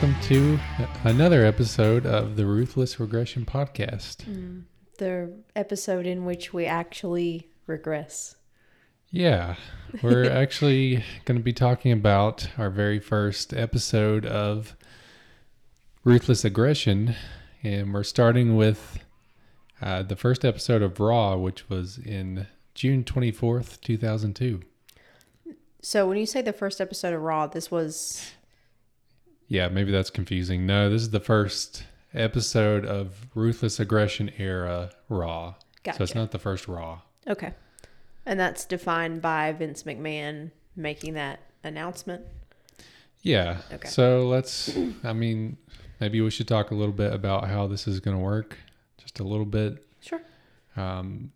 welcome to another episode of the Ruthless Regression Podcast. the episode in which we actually regress. Yeah, we're actually going to be talking about our very first episode of Ruthless Aggression, and we're starting with uh, the first episode of Raw, which was in June 24th, 2002. So when you say the first episode of Raw, this was Yeah, maybe that's confusing. No, this is the first episode of Ruthless Aggression era Raw. So it's not the first Raw. okay, and that's defined by Vince McMahon making that announcement. Yeah. Okay. So let's, I mean, maybe we should talk a little bit about how this is going to work. Just a little bit. Sure. Um,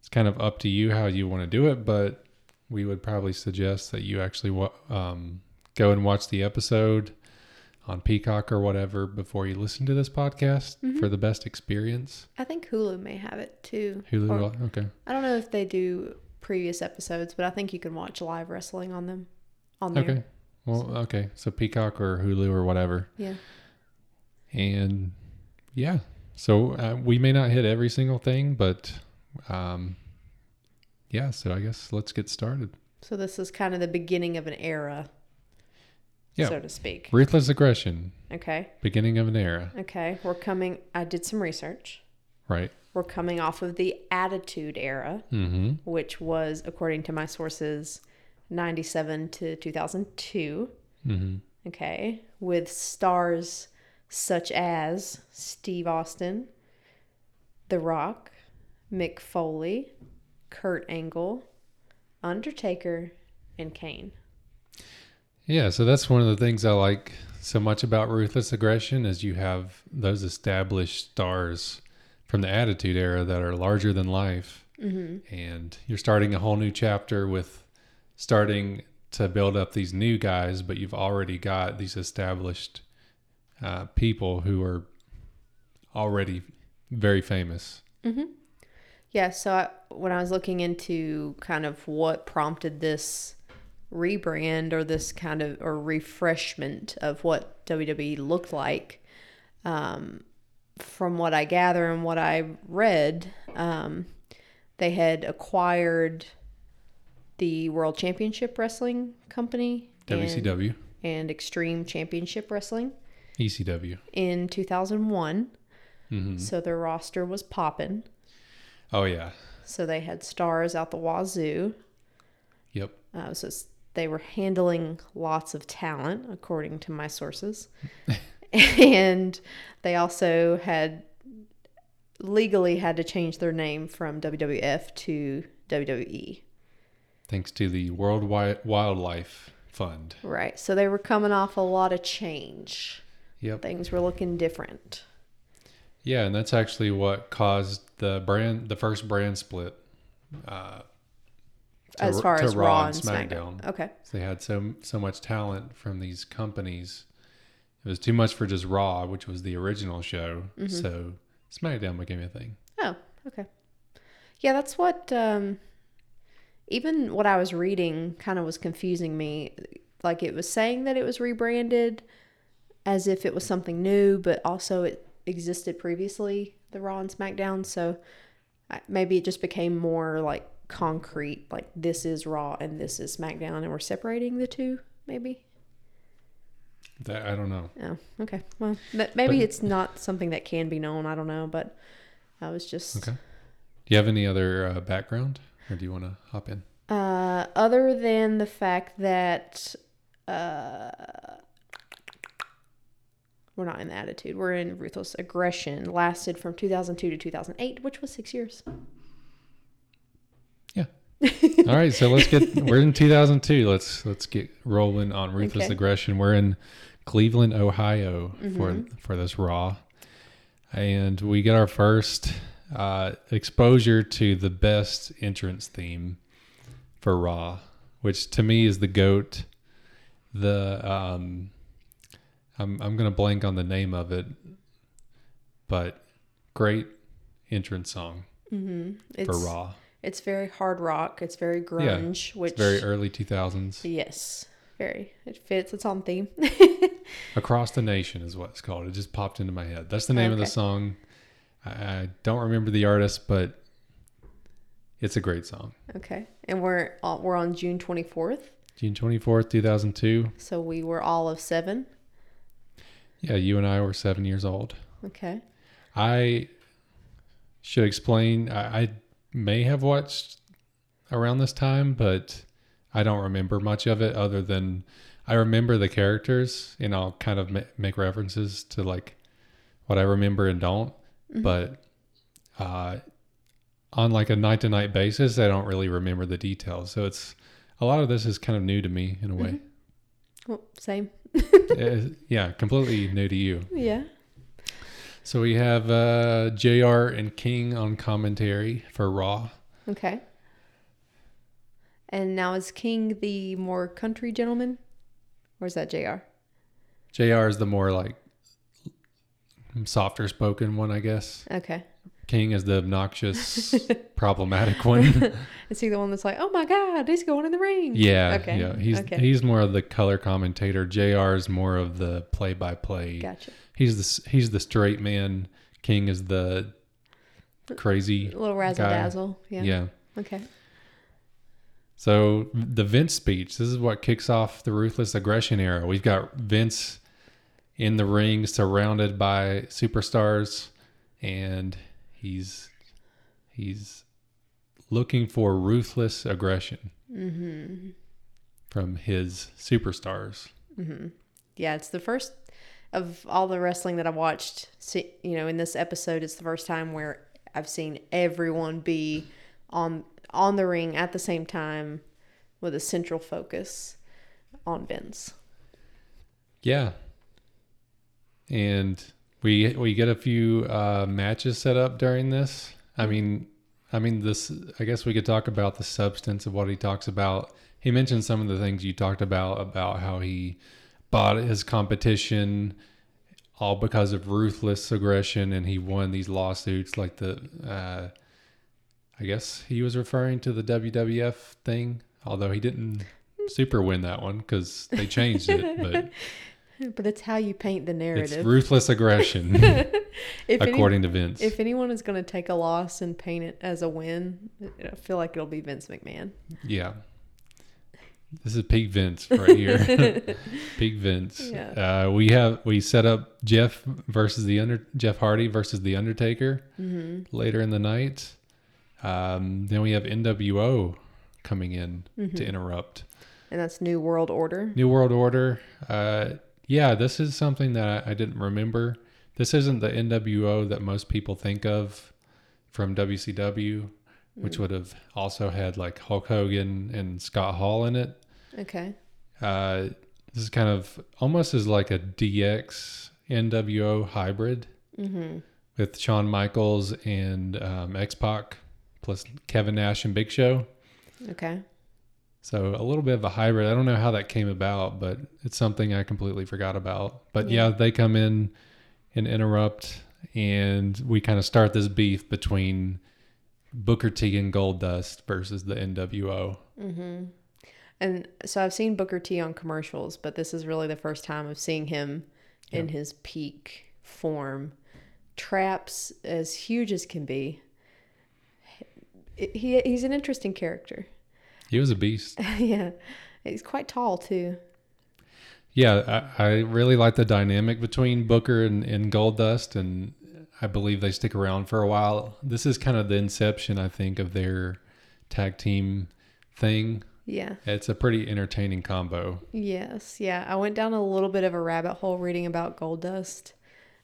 it's kind of up to you how you want to do it, but we would probably suggest that you actually um, go and watch the episode on Peacock or whatever before you listen to this podcast Mm-hmm. for the best experience. I think Hulu may have it too. Hulu, Or- okay. I don't know if they do previous episodes, but I think you can watch live wrestling on them. On there. Okay. Well, okay. So Peacock or Hulu or whatever. Yeah. And yeah, so uh, we may not hit every single thing, but um, yeah. So I guess let's get started. So this is kind of the beginning of an era, Yeah. so to speak. Ruthless aggression, Okay. beginning of an era, Okay. We're coming. I did some research. right? We're coming off of the Attitude Era, Mm-hmm. which was, according to my sources, 97 to 2002. Mm-hmm. Okay. With stars such as Steve Austin, The Rock, Mick Foley, Kurt Angle, Undertaker, and Kane. Yeah. So that's one of the things I like so much about ruthless aggression is you have those established stars from the Attitude Era that are larger than life, Mm-hmm. and you're starting a whole new chapter with starting to build up these new guys, but you've already got these established uh, people who are already very famous. Yeah, so I, when I was looking into kind of what prompted this rebrand or this kind of or refreshment of what WWE looked like, um, from what I gather and what I read, um, they had acquired the World Championship Wrestling Company WCW, and Extreme Championship Wrestling ECW. in 2001. hmm So their roster was popping. Oh yeah, So they had stars out the wazoo. yep. Uh, so they were handling lots of talent, according to my sources. and they also had legally had to change their name from WWF to WWE. Thanks to the World Wildlife Fund. Right. So they were coming off a lot of change. Yep. Things were looking different. Yeah, and that's actually what caused the brand, the first brand split. Uh, to as far to as Raw Raw and and SmackDown. Okay. So they had so so much talent from these companies. It was too much for just Raw, which was the original show. Mm-hmm. So SmackDown became a thing. Oh, okay. Yeah, that's what um even what I was reading kind of was confusing me. Like it was saying that it was rebranded as if it was something new, but also it existed previously, the Raw and SmackDown, so maybe it just became more like concrete, like this is Raw and this is SmackDown and we're separating the two, maybe. That I don't know. Oh, okay. Well, ma- maybe But- it's not something that can be known, I don't know, but I was just Okay. Do you have any other uh, background, or do you want to hop in? Uh, other than the fact that uh, we're not in the attitude, we're in ruthless aggression. Lasted from 2002 to 2008, which was six years. All right, so let's get. We're in 2002. Let's let's get rolling on ruthless Okay. aggression. We're in Cleveland, Ohio for Mm-hmm. for this Raw, and we get our first uh, exposure to the best entrance theme for Raw, which to me is the goat. The um, I'm I'm gonna blank on the name of it, but great entrance song Mm-hmm. It's, for Raw. It's very hard rock. It's very grunge, which It's very early 2000s. yes, very. It fits. It's on theme. Across the Nation is what it's called. It just popped into my head. That's the name of the song. I, I don't remember the artist, but it's a great song. Okay. And we're on, we're on June 24th. June 24th, 2002. So we were all of seven. Yeah, you and I were seven years old. Okay. I should explain. I, I may have watched around this time, but I don't remember much of it other than I remember the characters and I'll kind of ma- make references to like what I remember and don't. But uh, on like a night to night basis, I don't really remember the details. So it's a lot of this is kind of new to me in a way. Well, same. Yeah, completely new to you. Yeah. So we have uh, JR and King on commentary for Raw. Okay. And now is King the more country gentleman? Or is that JR? JR is the more like softer spoken one, I guess. Okay. King is the obnoxious, problematic one. Is he the one that's like, oh my God, he's going in the ring? yeah, Okay. yeah. He's okay. he's more of the color commentator. JR is more of the play by play. Gotcha. He's the he's the straight man. King is the crazy. A little razzle dazzle. Yeah. yeah. Okay. So the Vince speech, this is what kicks off the ruthless aggression era. We've got Vince in the ring surrounded by superstars and he's he's looking for ruthless aggression mm-hmm. from his superstars. Mm-hmm. Yeah, it's the first of all the wrestling that I've watched. You know, in this episode, it's the first time where I've seen everyone be on on the ring at the same time with a central focus on Vince. Yeah. And we we get a few uh, matches set up during this. I mean, I mean this. I guess we could talk about the substance of what he talks about. He mentioned some of the things you talked about about how he bought his competition all because of ruthless aggression, and he won these lawsuits. Like the, uh, I guess he was referring to the WWF thing, although he didn't super win that one because they changed it, but. But it's how you paint the narrative. It's ruthless aggression, if any- according to Vince. if anyone is going to take a loss and paint it as a win, I feel like it'll be Vince McMahon. yeah. This is peak Vince right here. peak Vince. Yeah. Uh, we have we set up Jeff versus the under Jeff Hardy versus the Undertaker Mm-hmm. later in the night. Um, then we have NWO coming in Mm-hmm. to interrupt. And that's New World Order. New World Order. Uh, yeah, this is something that I, I didn't remember. This isn't the NWO that most people think of from WCW, which would have also had like Hulk Hogan and Scott Hall in it. Okay. Uh, this is kind of almost as like a DX NWO hybrid Mm-hmm. with Shawn Michaels and um, X Pac plus Kevin Nash and Big Show. Okay. So a little bit of a hybrid. I don't know how that came about, but it's something I completely forgot about. But yeah, Yeah. they come in and interrupt, and we kind of start this beef between Booker T and Goldust versus the NWO. Mm-hmm. And so I've seen Booker T on commercials, but this is really the first time of seeing him in his peak form. Traps as huge as can be. He he's an interesting character. He was a beast. yeah, he's quite tall too. Yeah, I, I really like the dynamic between Booker and, and Goldust, and I believe they stick around for a while. This is kind of the inception, I think, of their tag team thing. Yeah. It's a pretty entertaining combo. Yes, yeah. I went down a little bit of a rabbit hole reading about Goldust.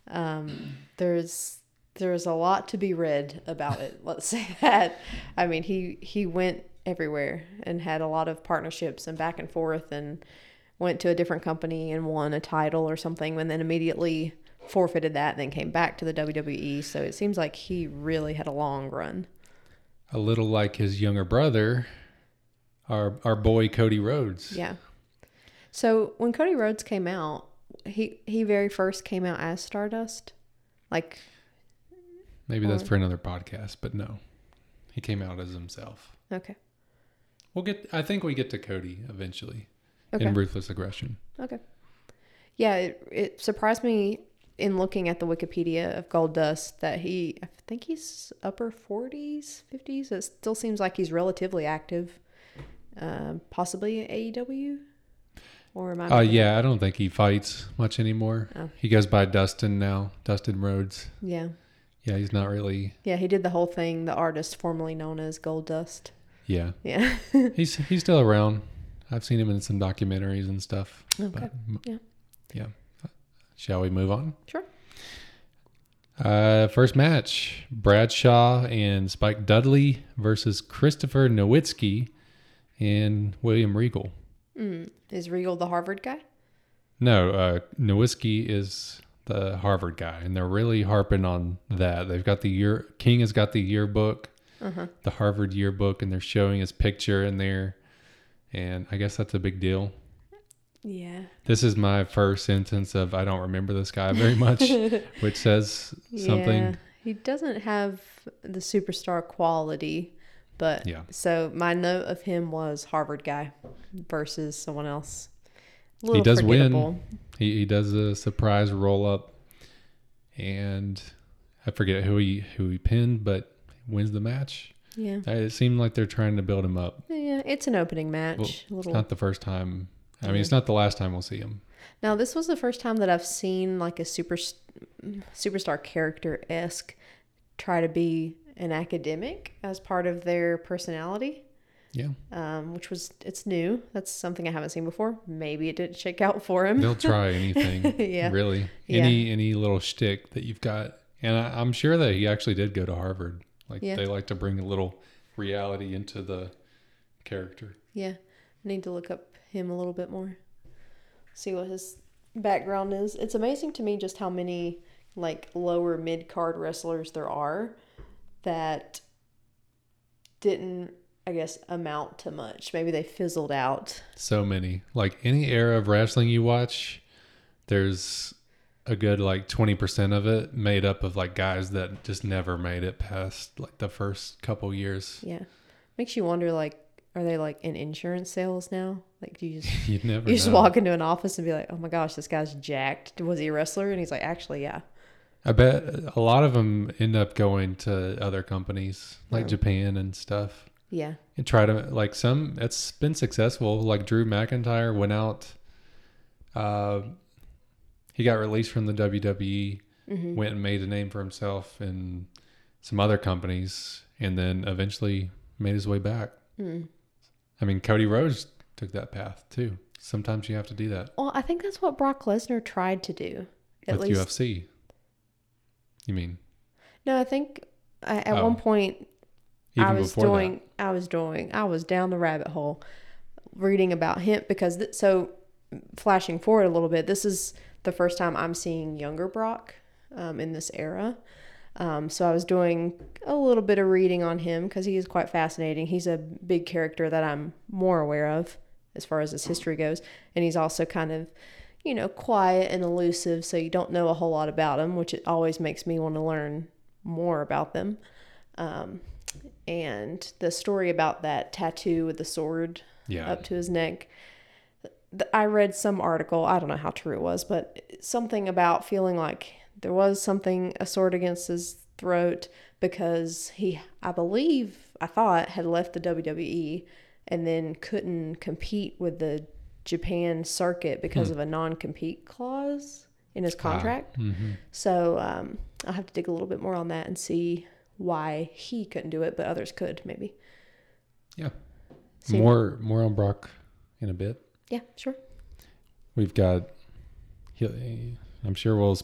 Um, there's there's a lot to be read about it. Let's say that. I mean, he he went everywhere and had a lot of partnerships and back and forth, and went to a different company and won a title or something, and then immediately forfeited that, and then came back to the WWE. So it seems like he really had a long run. A little like his younger brother, our our boy Cody Rhodes. Yeah. So when Cody Rhodes came out, he he very first came out as Stardust. Like Maybe that's for another podcast, but no, he came out as himself. okay. We'll get. I think we get to Cody eventually Okay. in ruthless aggression. Okay. Yeah, it, it surprised me in looking at the Wikipedia of Goldust that he, I think he's upper 40s, 50s. It still seems like he's relatively active. Um, possibly AEW? Or am I? Uh, yeah, I don't think he fights much anymore. Oh. He goes by Dustin now, Dustin Rhodes. Yeah. Yeah, he's not really. Yeah, he did the whole thing, the artist formerly known as Goldust. Yeah, Yeah. he's he's still around. I've seen him in some documentaries and stuff. Okay. But, Yeah. yeah. Shall we move on? Sure. Uh, first match: Bradshaw and Spike Dudley versus Christopher Nowinski and William Regal. Mm. Is Regal the Harvard guy? No, uh, Nowinski is the Harvard guy, and they're really harping on that. They've got the year King has got the yearbook, Uh-huh. the Harvard yearbook, and they're showing his picture in there, and I guess that's a big deal. Yeah. This is my first sentence of I don't remember this guy very much, which says something. Yeah. He doesn't have the superstar quality, but Yeah. so my note of him was Harvard guy versus someone else. He does win. He he does a surprise roll up, and I forget who he who he pinned, but wins the match. Yeah. It seemed like they're trying to build him up. Yeah, it's an opening Well, match. It's little. not the first time. I mean, it's not the last time we'll see him. Now, this was the first time that I've seen like a super superstar character esque try to be an academic as part of their personality. Yeah, Um, which was it's new. That's something I haven't seen before. Maybe it didn't shake out for him. they'll try anything. Yeah. really, Yeah. any any little shtick that you've got, and I, I'm sure that he actually did go to Harvard. Like Yeah. they like to bring a little reality into the character. Yeah, I need to look up him a little bit more. See what his background is. It's amazing to me just how many like lower mid card wrestlers there are that didn't, I guess, amount to much. Maybe they fizzled out. So many. Like any era of wrestling you watch, there's a good like 20% of it made up of like guys that just never made it past like the first couple years. Yeah, makes you wonder like. Are they like in insurance sales now? Like, do you just You never you just know. walk into an office and be like, "Oh my gosh, this guy's jacked. Was he a wrestler?" And he's like, "Actually, yeah." I bet a lot of them end up going to other companies like Oh. Japan and stuff. Yeah. and try to like some it's been successful like drew mcintyre went out uh he got released from the wwe Mm-hmm. went and made a name for himself in some other companies and then eventually made his way back Mm. i mean cody rhodes took that path too sometimes you have to do that Well, I think that's what Brock Lesnar tried to do. At with least, ufc you mean no, I think I, at Oh. one point even I was doing, I was doing, I was down the rabbit hole reading about him because th- so flashing forward a little bit, this is the first time I'm seeing younger Brock um, in this era. Um, so I was doing a little bit of reading on him because he is quite fascinating. He's a big character that I'm more aware of as far as his history goes, and he's also kind of, you know, quiet and elusive. So you don't know a whole lot about him, which it always makes me want to learn more about them. Um, and the story about that tattoo with the sword yeah up to his neck. I read some article, I don't know how true it was, but something about feeling like there was something, a sword against his throat because he, I believe, I thought, had left the WWE and then couldn't compete with the Japan circuit because of a non compete clause in his contract. hmm So um, I'll have to dig a little bit more on that and see why he couldn't do it, but others could maybe. yeah more more on brock in a bit Yeah, sure. We've got. he- I'm sure we'll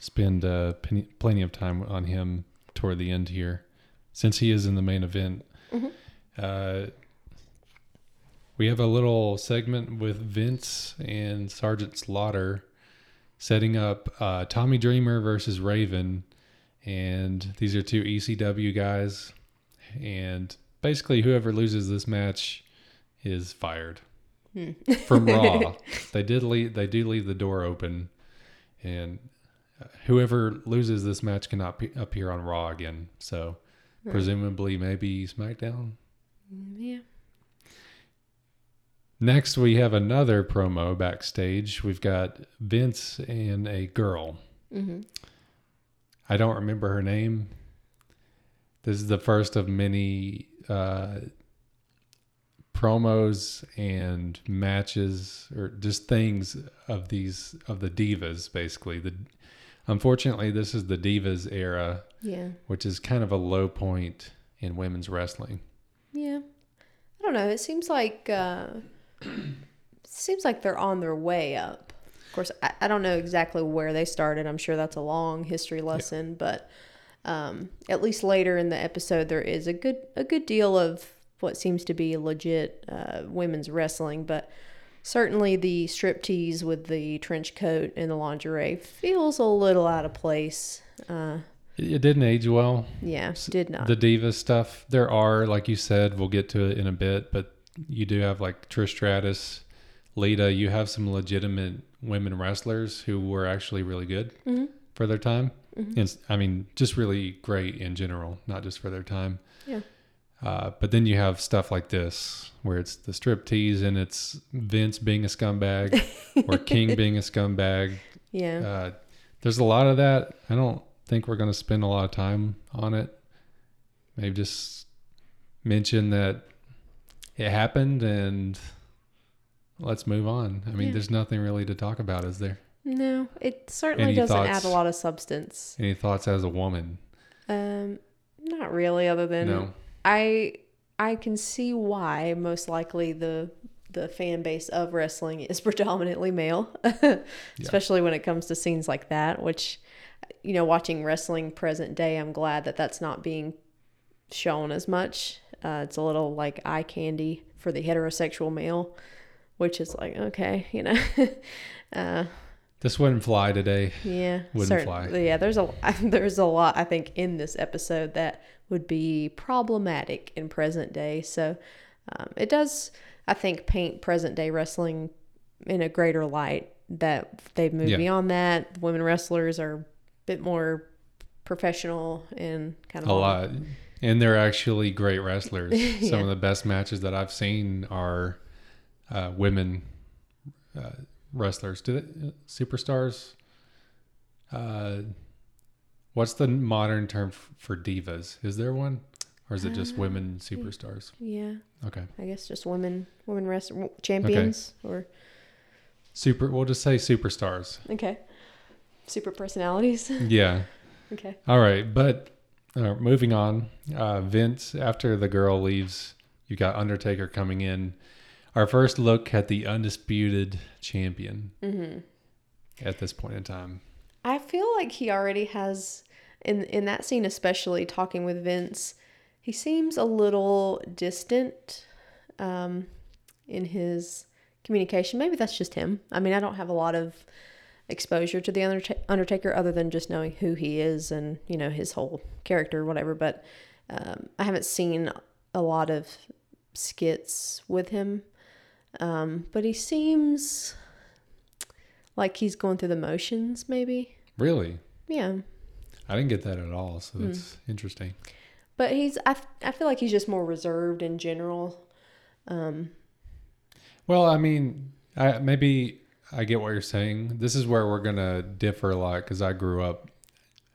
spend uh, plenty, plenty of time on him toward the end here, since he is in the main event. Mhm. Uh, we have a little segment with Vince and Sergeant Slaughter setting up uh, Tommy Dreamer versus Raven, and these are two ECW guys, and basically whoever loses this match is fired Hmm. from Raw. they did leave. They do leave the door open, and uh, whoever loses this match cannot pe- appear on Raw again. So Hmm. presumably, maybe SmackDown. Yeah. Next, we have another promo backstage. We've got Vince and a girl. hmm I don't remember her name. This is the first of many uh, promos and matches, or just things of these of the divas. Basically, the unfortunately, this is the divas era, Yeah. which is kind of a low point in women's wrestling. Yeah. I don't know. It seems like uh seems like they're on their way up. Of course, I, I don't know exactly where they started. I'm sure that's a long history lesson, but um, at least later in the episode, there is a good a good deal of what seems to be legit uh, women's wrestling. But certainly, the striptease with the trench coat and the lingerie feels a little out of place. Uh, It, it didn't age well. yeah, did not. The diva stuff. There are, like you said, we'll get to it in a bit, but you do have like Trish Stratus, Lita. You have some legitimate women wrestlers who were actually really good Mhm. for their time. Mhm. And I mean, just really great in general, not just for their time. Yeah. Uh, but then you have stuff like this, where it's the strip tease and it's Vince being a scumbag or King being a scumbag. yeah. Uh, there's a lot of that. I don't think we're going to spend a lot of time on it. Maybe just mention that it happened and let's move on. I mean, Yeah. there's nothing really to talk about, is there? No, it certainly Any doesn't thoughts? add a lot of substance. Any thoughts as a woman? Um, not really. Other than no. I, I can see why most likely the the fan base of wrestling is predominantly male, especially when it comes to scenes like that. Which, you know, watching wrestling present day, I'm glad that that's not being shown as much. Uh, it's a little like eye candy for the heterosexual male, which is like okay, you know. uh, This wouldn't fly today. Yeah, Wouldn't certain- fly. Yeah, there's a there's a lot I think in this episode that would be problematic in present day. So um, it does I think paint present day wrestling in a greater light that they've moved Yeah. beyond that. Women wrestlers are a bit more professional and kind of A lot. And they're actually great wrestlers. Some of the best matches that I've seen are uh, women uh, wrestlers. Do they, superstars? Uh, what's the modern term f- for divas? Is there one, or is it just Uh, women superstars? Yeah, Okay, I guess just women women wrest champions or super. We'll just say superstars. okay, super personalities. Yeah. okay. All right, but uh, moving on. Uh, Vince, after the girl leaves, you got Undertaker coming in. Our first look at the undisputed champion Mm-hmm. at this point in time. I feel like he already has in in that scene especially talking with Vince, he seems a little distant um in his communication. Maybe that's just him. I mean, I don't have a lot of exposure to the Underta- Undertaker other than just knowing who he is and, you know, his whole character or whatever, but um, I haven't seen a lot of skits with him. Um, but he seems like he's going through the motions maybe. Really? Yeah. I didn't get that at all, so that's interesting. But he's I, I feel like he's just more reserved in general. Um Well, I mean, I maybe I get what you're saying. This is where we're gonna differ a lot because I grew up.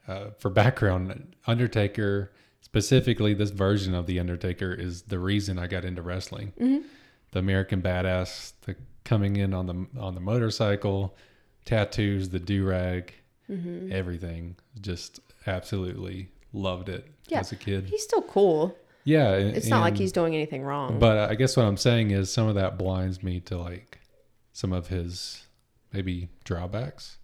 Uh, for background, Undertaker, specifically this version of the Undertaker, is the reason I got into wrestling. mhm. The American Badass, the coming in on the on the motorcycle, tattoos, the do rag, Mhm. everything. Just absolutely loved it Yeah. as a kid. he's still cool. Yeah, It's not like he's doing anything wrong. but I guess what I'm saying is some of that blinds me to like some of his maybe drawbacks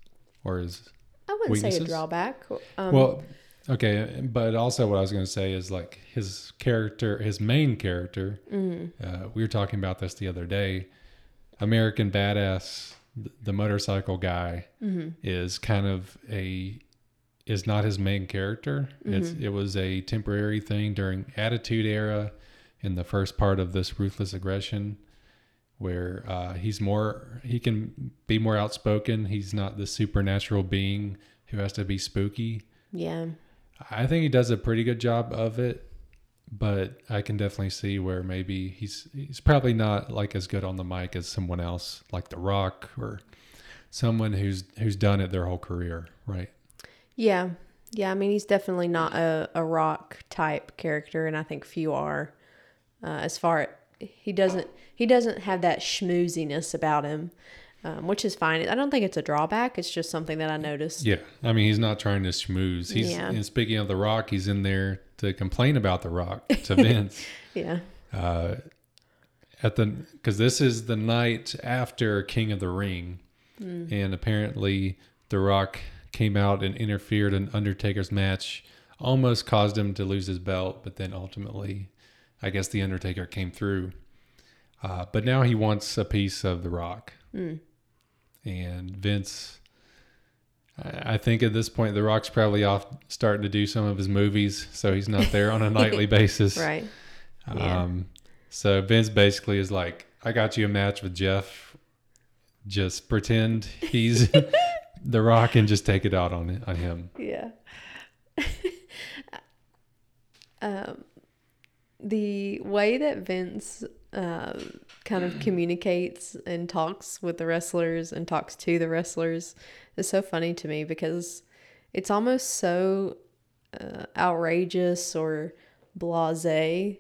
or his I wouldn't say a drawback. Um well, okay, but also what I was going to say is like his character, his main character. mhm. Uh, we were talking about this the other day. American Badass, the motorcycle guy, Mhm. is kind of a is not his main character. Mm-hmm. it was a temporary thing during Attitude Era, in the first part of this ruthless aggression, where uh, he's more he can be more outspoken. He's not the supernatural being who has to be spooky. Yeah. I think he does a pretty good job of it. but I can definitely see where maybe he's he's probably not like as good on the mic as someone else, like The Rock or someone who's who's done it their whole career, right? Yeah. Yeah, I mean he's definitely not a, a rock type character and I think few are. Uh, as far he doesn't he doesn't have that schmooziness about him. Um, which is fine. I don't think it's a drawback. It's just something that I noticed. Yeah, I mean he's not trying to schmooze. He's Yeah. and speaking of The Rock, he's in there to complain about The Rock to Vince. Yeah. uh, at the because this is the night after King of the Ring, and apparently The Rock came out and interfered in Undertaker's match, almost caused him to lose his belt, but then ultimately, I guess the Undertaker came through. Uh, but now he wants a piece of The Rock, and Vince. I I think at this point, The Rock's probably off starting to do some of his movies, so he's not there on a nightly basis. Right. Yeah. Um, so Vince basically is like, I got you a match with Jeff. Just pretend he's the Rock and just take it out on on him. Yeah. um, the way that Vince um, kind of communicates and talks with the wrestlers and talks to the wrestlers is so funny to me because it's almost so uh, outrageous or blasé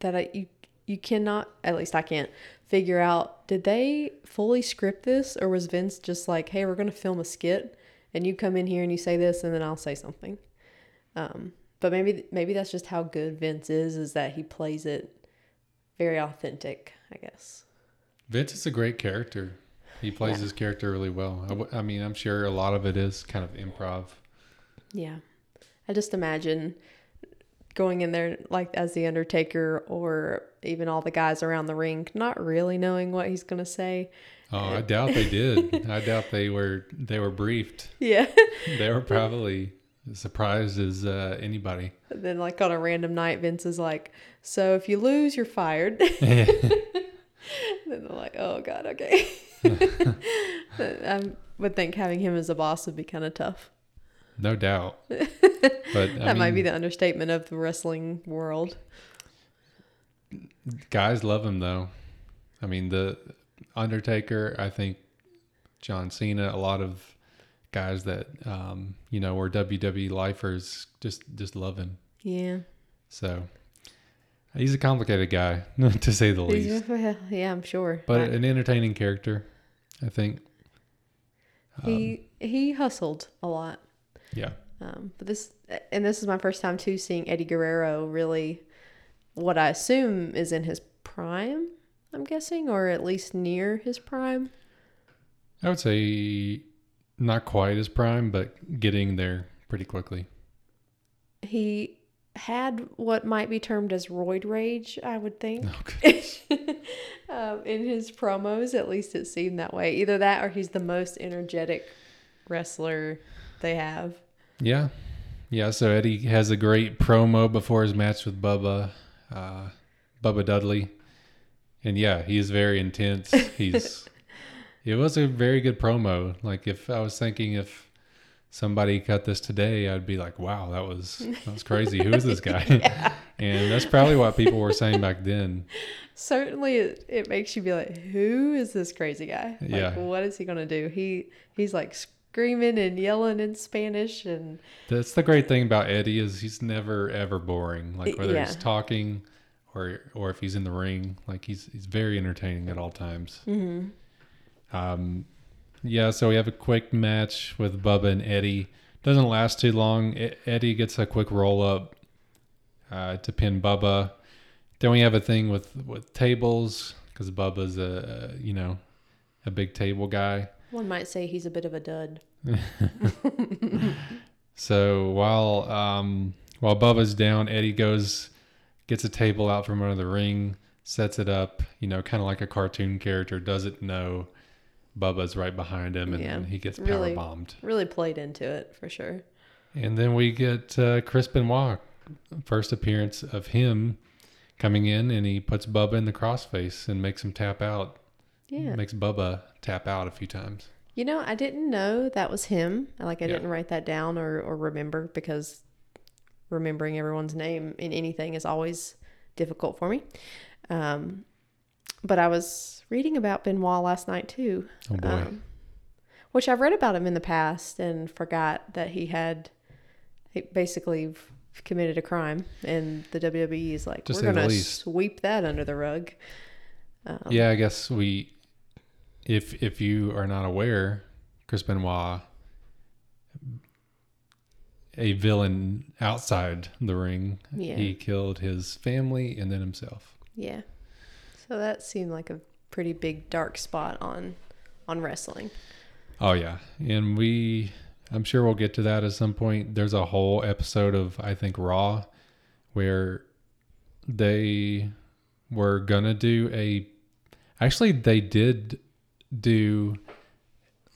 that I you you cannot at least I can't figure out did they fully script this or was Vince just like hey we're gonna film a skit and you come in here and you say this and then I'll say something. Um but maybe maybe that's just how good Vince is is that he plays it very authentic I guess Vince is a great character. He plays Yeah. his character really well. I, w- I mean, I'm sure a lot of it is kind of improv. yeah I just imagine going in there like as the Undertaker or even all the guys around the ring not really knowing what he's gonna say Oh, I doubt they did. I doubt they were they were briefed. yeah They were probably surprised as uh, anybody. then like on a random night Vince is like so if you lose you're fired Then they're like, oh god, okay. I would think having him as a boss would be kind of tough. no doubt. But that might be the understatement of the wrestling world. Guys love him though. I mean, the Undertaker. I think John Cena. A lot of guys that um, you know were WWE lifers just just love him. Yeah. So he's a complicated guy to say the least, yeah, I'm sure. but I- an entertaining character. I think. Um, he he hustled a lot. yeah. Um, but this and this is my first time too seeing Eddie Guerrero really what I assume is in his prime, I'm guessing, or at least near his prime. I would say not quite as prime, but getting there pretty quickly. He had what might be termed as roid rage, I would think. Okay. um, in his promos, at least it seemed that way. Either that or he's the most energetic wrestler they have. Yeah. Yeah. So Eddie has a great promo before his match with Bubba, uh, Bubba Dudley. And yeah, he is very intense. He's, it was a very good promo. Like if I was thinking if somebody cut this today, I'd be like, wow, that was, that was crazy. Who is this guy? and that's probably what people were saying back then. Certainly, it, it makes you be like, "Who is this crazy guy? Like, Yeah. what is he gonna do?" He he's like screaming and yelling in Spanish, and That's the great thing about Eddie is he's never ever boring. Like whether he's talking or or if he's in the ring, like he's he's very entertaining at all times. Mm-hmm. Um, yeah. So we have a quick match with Bubba and Eddie. Doesn't last too long. E- Eddie gets a quick roll up uh, to pin Bubba. Then we have a thing with with tables because Bubba's a, a you know a big table guy. one might say he's a bit of a dud. So while um, while Bubba's down, Eddie goes gets a table out from under the ring, sets it up, you know, kind of like a cartoon character. Doesn't know Bubba's right behind him, and Yeah, then he gets power really. bombed. Really played into it for sure. And then we get uh, Chris Benoit, first appearance of him coming in, and he puts Bubba in the crossface and makes him tap out. Yeah. Makes Bubba tap out a few times. You know, I didn't know that was him. Like I Yeah. didn't write that down or or remember because remembering everyone's name in anything is always difficult for me. Um, but I was reading about Benoit last night too. Oh boy. Um, which I've read about him in the past and forgot that he had he basically committed a crime, and the WWE is like, To we're gonna sweep that under the rug. Um, yeah, I guess we, if if you are not aware, Chris Benoit, a villain outside the ring. Yeah. He killed his family and then himself. yeah. So that seemed like a pretty big dark spot on on wrestling. Oh yeah, and we, I'm sure we'll get to that at some point. There's a whole episode of I think Raw, where they were gonna do a, actually they did do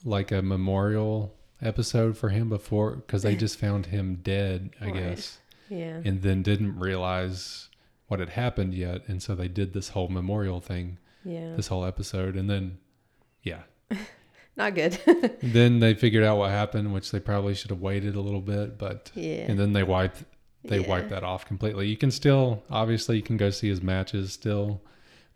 like a memorial episode for him before because they just found him dead, I Right. guess, Yeah. and then didn't realize what had happened yet, and so they did this whole memorial thing, Yeah. this whole episode, and then, yeah, Not good. then they figured out what happened, which they probably should have waited a little bit, but yeah. and then they wiped they Yeah. wiped that off completely. You can still obviously you can go see his matches still,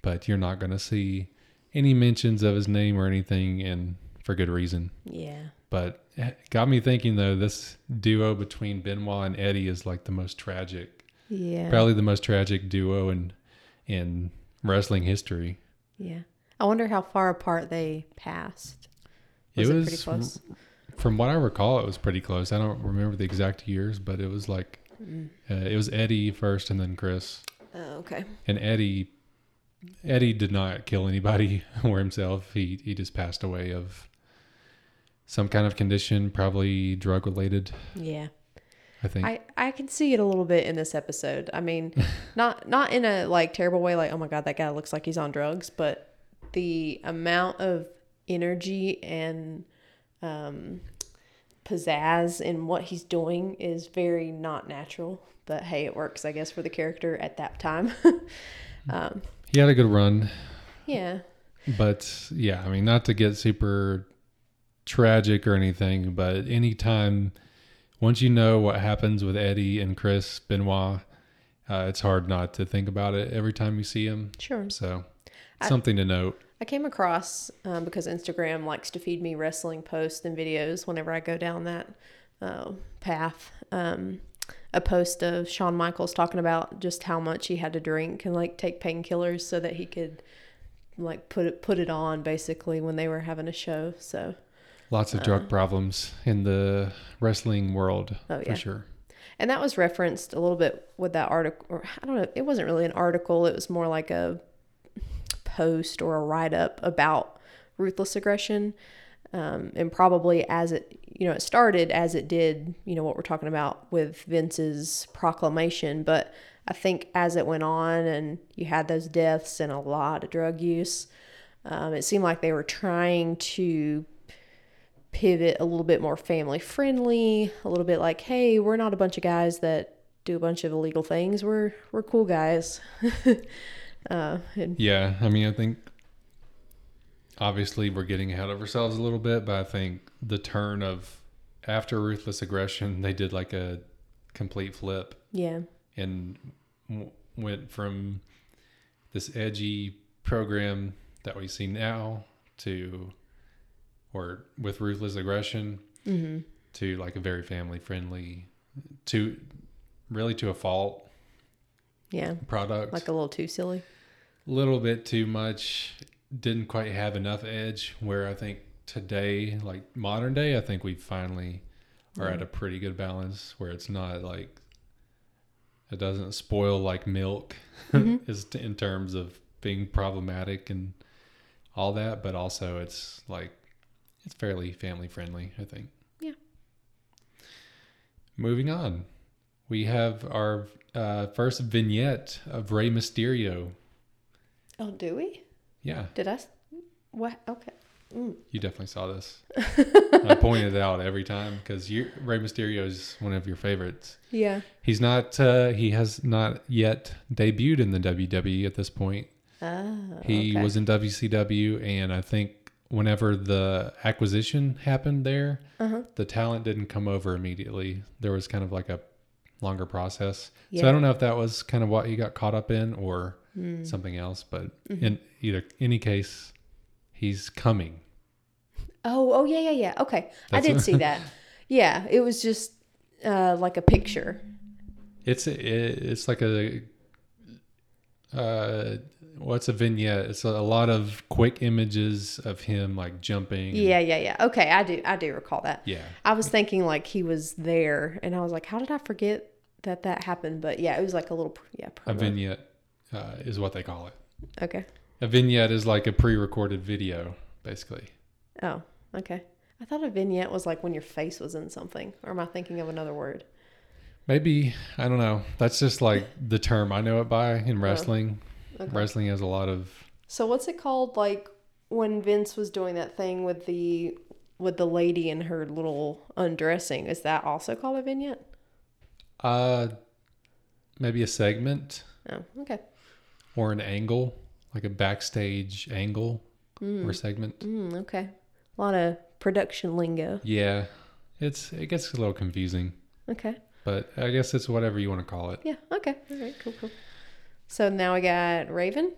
but you're not going to see any mentions of his name or anything, and for good reason. Yeah. But it got me thinking though, this duo between Benoit and Eddie is like the most tragic, Yeah. probably the most tragic duo in in wrestling history. Yeah. I wonder how far apart they passed. Was it it, was pretty close? From what I recall, it was pretty close. I don't remember the exact years, but it was like Mm. uh, it was Eddie first, and then Chris. Oh, okay. And Eddie, Eddie did not kill anybody or himself. He he just passed away of some kind of condition, probably drug related. Yeah. I think. I, I can see it a little bit in this episode. I mean, not not in a like terrible way, like oh my god, that guy looks like he's on drugs, but the amount of energy and um, pizzazz in what he's doing is very not natural. But hey, it works, I guess, for the character at that time. um, he had a good run, yeah, but yeah, I mean, not to get super tragic or anything, but anytime once you know what happens with Eddie and Chris Benoit, uh, it's hard not to think about it every time you see him. sure. So I- something to note. I came across um, because Instagram likes to feed me wrestling posts and videos whenever I go down that uh, path. Um, a post of Shawn Michaels talking about just how much he had to drink and like take painkillers so that he could like put it put it on basically when they were having a show. So Lots of drug problems in the wrestling world Oh, for sure. and that was referenced a little bit with that article. Or I don't know. It wasn't really an article. It was more like a post or a write up about ruthless aggression. Um, and probably as it, you know, it started as it did, you know, what we're talking about with Vince's proclamation. But I think as it went on and you had those deaths and a lot of drug use, um, it seemed like they were trying to pivot a little bit more family friendly, a little bit like, hey, we're not a bunch of guys that do a bunch of illegal things. We're we're cool guys. uh, and Yeah, I mean, I think obviously we're getting ahead of ourselves a little bit, but I think the turn of after ruthless aggression, they did like a complete flip yeah, and w- went from this edgy program that we see now to, or with ruthless aggression, mm-hmm. to like a very family friendly, to really to a fault yeah, product. like a little too silly. A little bit too much didn't quite have enough edge where i think today like modern day i think we finally are at a pretty good balance where it's not like it doesn't spoil like milk Mhm. is t- in terms of being problematic and all that but also it's like it's fairly family friendly i think Yeah. moving on we have our uh, first vignette of Rey Mysterio. Oh, do we? Yeah, Did I? What? Okay. Mm. You definitely saw this. I pointed it out every time because Rey Mysterio is one of your favorites. Yeah. He's not. Uh, he has not yet debuted in the WWE at this point. Oh. He okay. was in WCW, and I think whenever the acquisition happened there, Uh huh. the talent didn't come over immediately. There was kind of like a longer process. So I don't know if that was kind of what he got caught up in or Mm. something else, but Mm-hmm. in either any case, he's coming. Oh, oh yeah, yeah, yeah. Okay, I That's- did see that. Yeah, it was just uh, like a picture. It's it, it's like a uh what's a vignette? It's a, a lot of quick images of him like jumping. Yeah, yeah, yeah. Okay, I do, I do recall that. yeah. I was thinking like he was there, and I was like, how did I forget that that happened? But yeah, it was like a little, yeah, A vignette uh, is what they call it. Okay. A vignette is like a pre-recorded video, basically. Oh, okay. I thought a vignette was like when your face was in something, or am I thinking of another word? Maybe I don't know. That's just like the term I know it by in wrestling. Okay. Wrestling has a lot of So what's it called? Like when Vince was doing that thing with the with the lady and her little undressing. Is that also called a vignette? uh maybe a segment Oh, okay. or an angle, like a backstage angle or segment. Mm, okay. A lot of production lingo. Yeah. It's it gets a little confusing, Okay. but I guess it's whatever you want to call it. Yeah. Okay. All right. Cool. Cool. So now we got Raven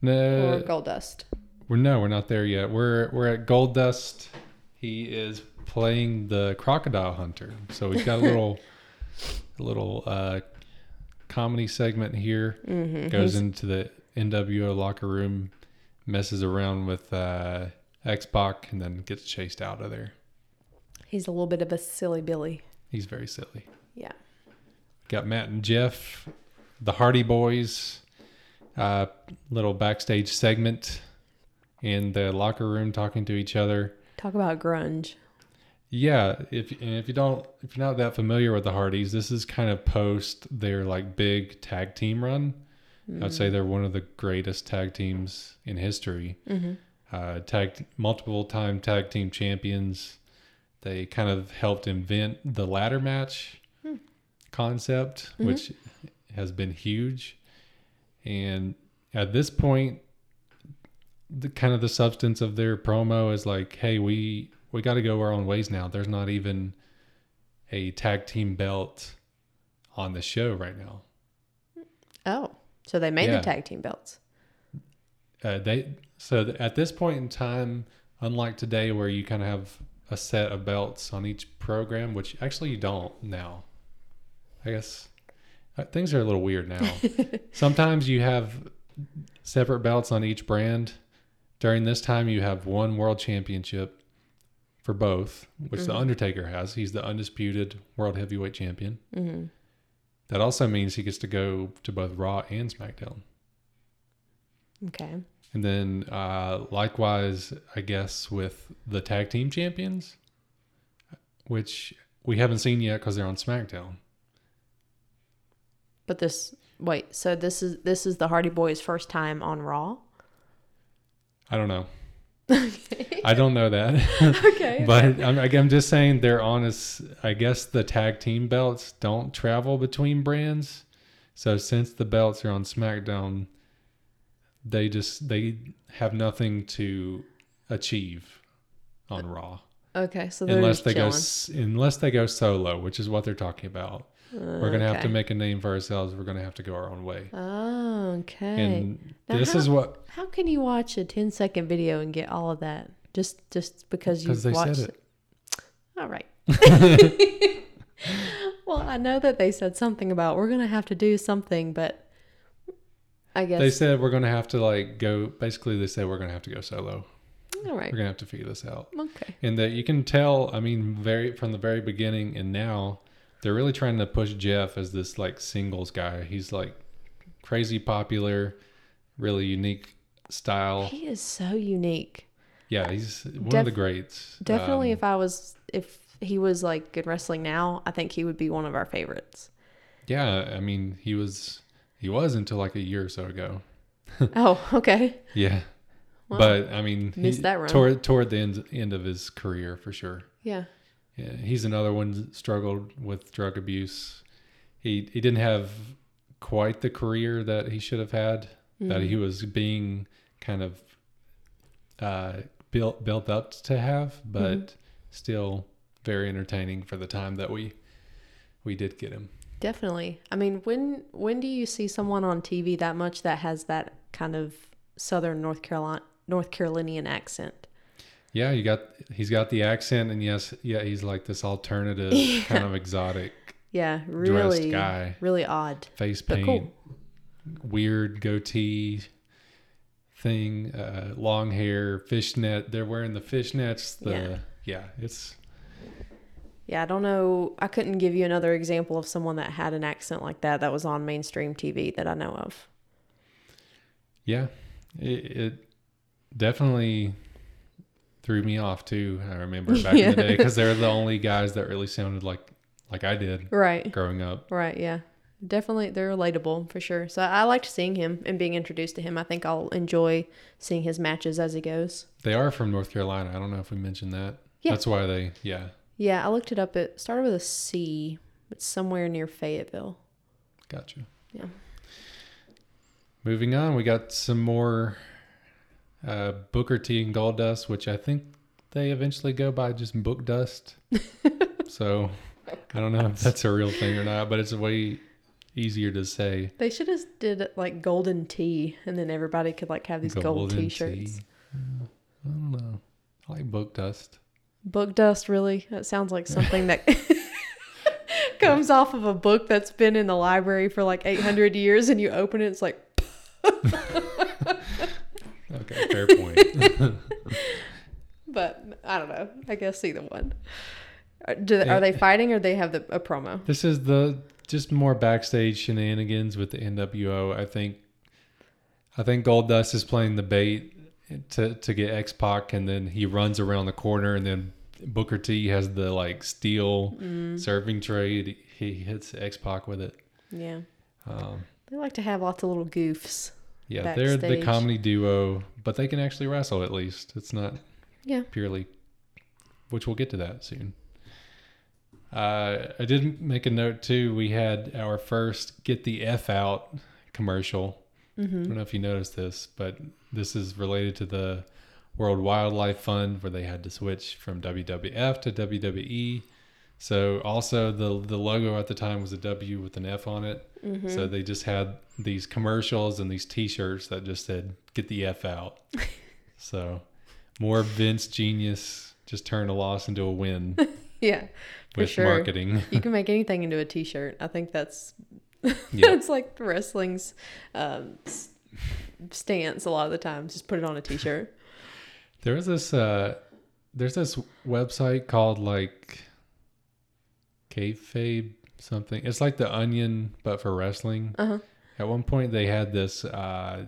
No. or No, Goldust. we're no, we're not there yet. We're we're at Goldust. He is playing the crocodile hunter. So he's got a little a little uh comedy segment here. Mm-hmm. Goes into the NWO locker room, messes around with uh X-Pac and then gets chased out of there. He's a little bit of a silly Billy. He's very silly. Yeah. Got Matt and Jeff, the Hardy Boys, uh, little backstage segment in the locker room talking to each other. Talk about grunge. Yeah, if and if you don't if you're not that familiar with the Hardys, this is kind of post their like big tag team run. I'd say they're one of the greatest tag teams in history. Mm-hmm. Uh, tag multiple time tag team champions. They kind of helped invent the ladder match concept, Mhm. which has been huge. And at this point, the kind of the substance of their promo is like, "Hey, we we got to go our own ways now. There's not even a tag team belt on the show right now. Oh, so they made Yeah. the tag team belts. Uh, they so th- at this point in time, unlike today, where you kind of have a set of belts on each program, which actually you don't now. I guess things are a little weird now. Sometimes you have separate belts on each brand. During this time, you have one world championship for both, which the Mhm. Undertaker has. He's the undisputed world heavyweight champion. Mm-hmm. That also means he gets to go to both Raw and SmackDown. Okay. And then, uh, likewise, I guess with the tag team champions, which we haven't seen yet because they're on SmackDown. But this wait, so this is this is the Hardy Boys' first time on Raw. I don't know. I don't know that, okay. but I'm, I'm just saying they're honest. I guess the tag team belts don't travel between brands, so since the belts are on SmackDown, they just they have nothing to achieve on uh, Raw. okay, so unless they go chilling. s- unless they go solo, which is what they're talking about. We're gonna have to make a name for ourselves. We're gonna have to go our own way. Oh, okay. And Now this how- is what How can you watch a 10 second video and get all of that just just because you watched said it. All right. well, I know that they said something about we're gonna have to do something, but I guess They said we're gonna have to like go. Basically, they said we're gonna have to go solo. all right. We're gonna have to figure this out. Okay. And that you can tell. I mean, very from the very beginning and now, they're really trying to push Jeff as this like singles guy. He's like crazy popular, really unique style. He is so unique. Yeah, he's one of the greats. Definitely, Um, if I was, if he was like good wrestling now, I think he would be one of our favorites. Yeah, I mean, he was he was until like a year or so ago. oh, okay. Yeah, Well, but I mean, he, missed that run. toward toward the end end of his career for sure. yeah. Yeah, he's another one struggled with drug abuse. He he didn't have quite the career that he should have had. That Mhm. he was being kind of uh, built built up to have, but Mm-hmm. still very entertaining for the time that we we did get him. Definitely. I mean, when when do you see someone on TV that much that has that kind of Southern North Carolina North Carolinian accent? Yeah, you got he's got the accent, and yes, yeah, he's like this alternative kind of exotic Yeah, dressed really, guy, really odd. face paint, cool. weird goatee thing, uh, long hair, fishnet. They're wearing the fishnets. The Yeah. yeah, it's Yeah, I don't know. I couldn't give you another example of someone that had an accent like that that was on mainstream TV that I know of. yeah, it, it definitely threw me off too. I remember back in the day because they're the only guys that really sounded like like I did Right. growing up. Right, yeah. Definitely they're relatable for sure. So I liked seeing him and being introduced to him. I think I'll enjoy seeing his matches as he goes. They are from North Carolina. I don't know if we mentioned that. Yeah. That's why they yeah. Yeah, I looked it up. It started with a C. It's somewhere near Fayetteville. Gotcha. Yeah. Moving on, we got some more uh, Booker T and Goldust, which I think they eventually go by just Book Dust. so I don't know if that's a real thing or not, but it's way easier to say. They should have did like golden tea, and then everybody could like have these gold T-shirts. Tea. Uh, I don't know. I like Book Dust. Book dust, really? That sounds like something that comes off of a book that's been in the library for like 800 years, and you open it, it's like, Okay, fair point. but I don't know. I guess either one. Are, do, are they fighting or they have the, a promo? This is the just more backstage shenanigans with the NWO. I think I think Goldust is playing the bait to to get X Pac, and then he runs around the corner, and then Booker T has the like steel Mm. serving tray. He hits X Pac with it. Yeah. Um, They like to have lots of little goofs. Yeah, they're the comedy duo, but they can actually wrestle at least. It's not Yeah. purely, which we'll get to that soon. Uh, I did make a note too. We had our first "Get the F Out" commercial. I don't know if you noticed this, but this is related to the World Wildlife Fund, where they had to switch from WWF to WWE. So also the the logo at the time was a W with an F on it. So they just had these commercials and these T-shirts that just said "Get the F out." so more Vince genius just turned a loss into a win Yeah. For with sure. marketing. You can make anything into a T-shirt. I think that's Yeah. it's like wrestling's um, stance. A lot of the times, just put it on a T-shirt. There was this uh there's this website called like kayfabe something. It's like the Onion but for wrestling. Uh-huh. At one point they had this uh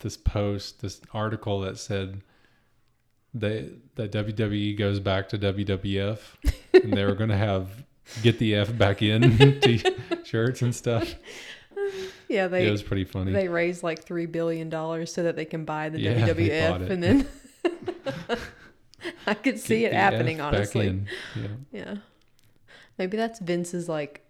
this post, this article that said they that WWE goes back to WWF and they were going to have get the F back in t-shirts and stuff. Yeah, they it was pretty funny. they raised like three billion dollars so that they can buy the Yeah, WWF, and then I could see Get it the happening. F honestly. Yeah. yeah. Maybe that's Vince's like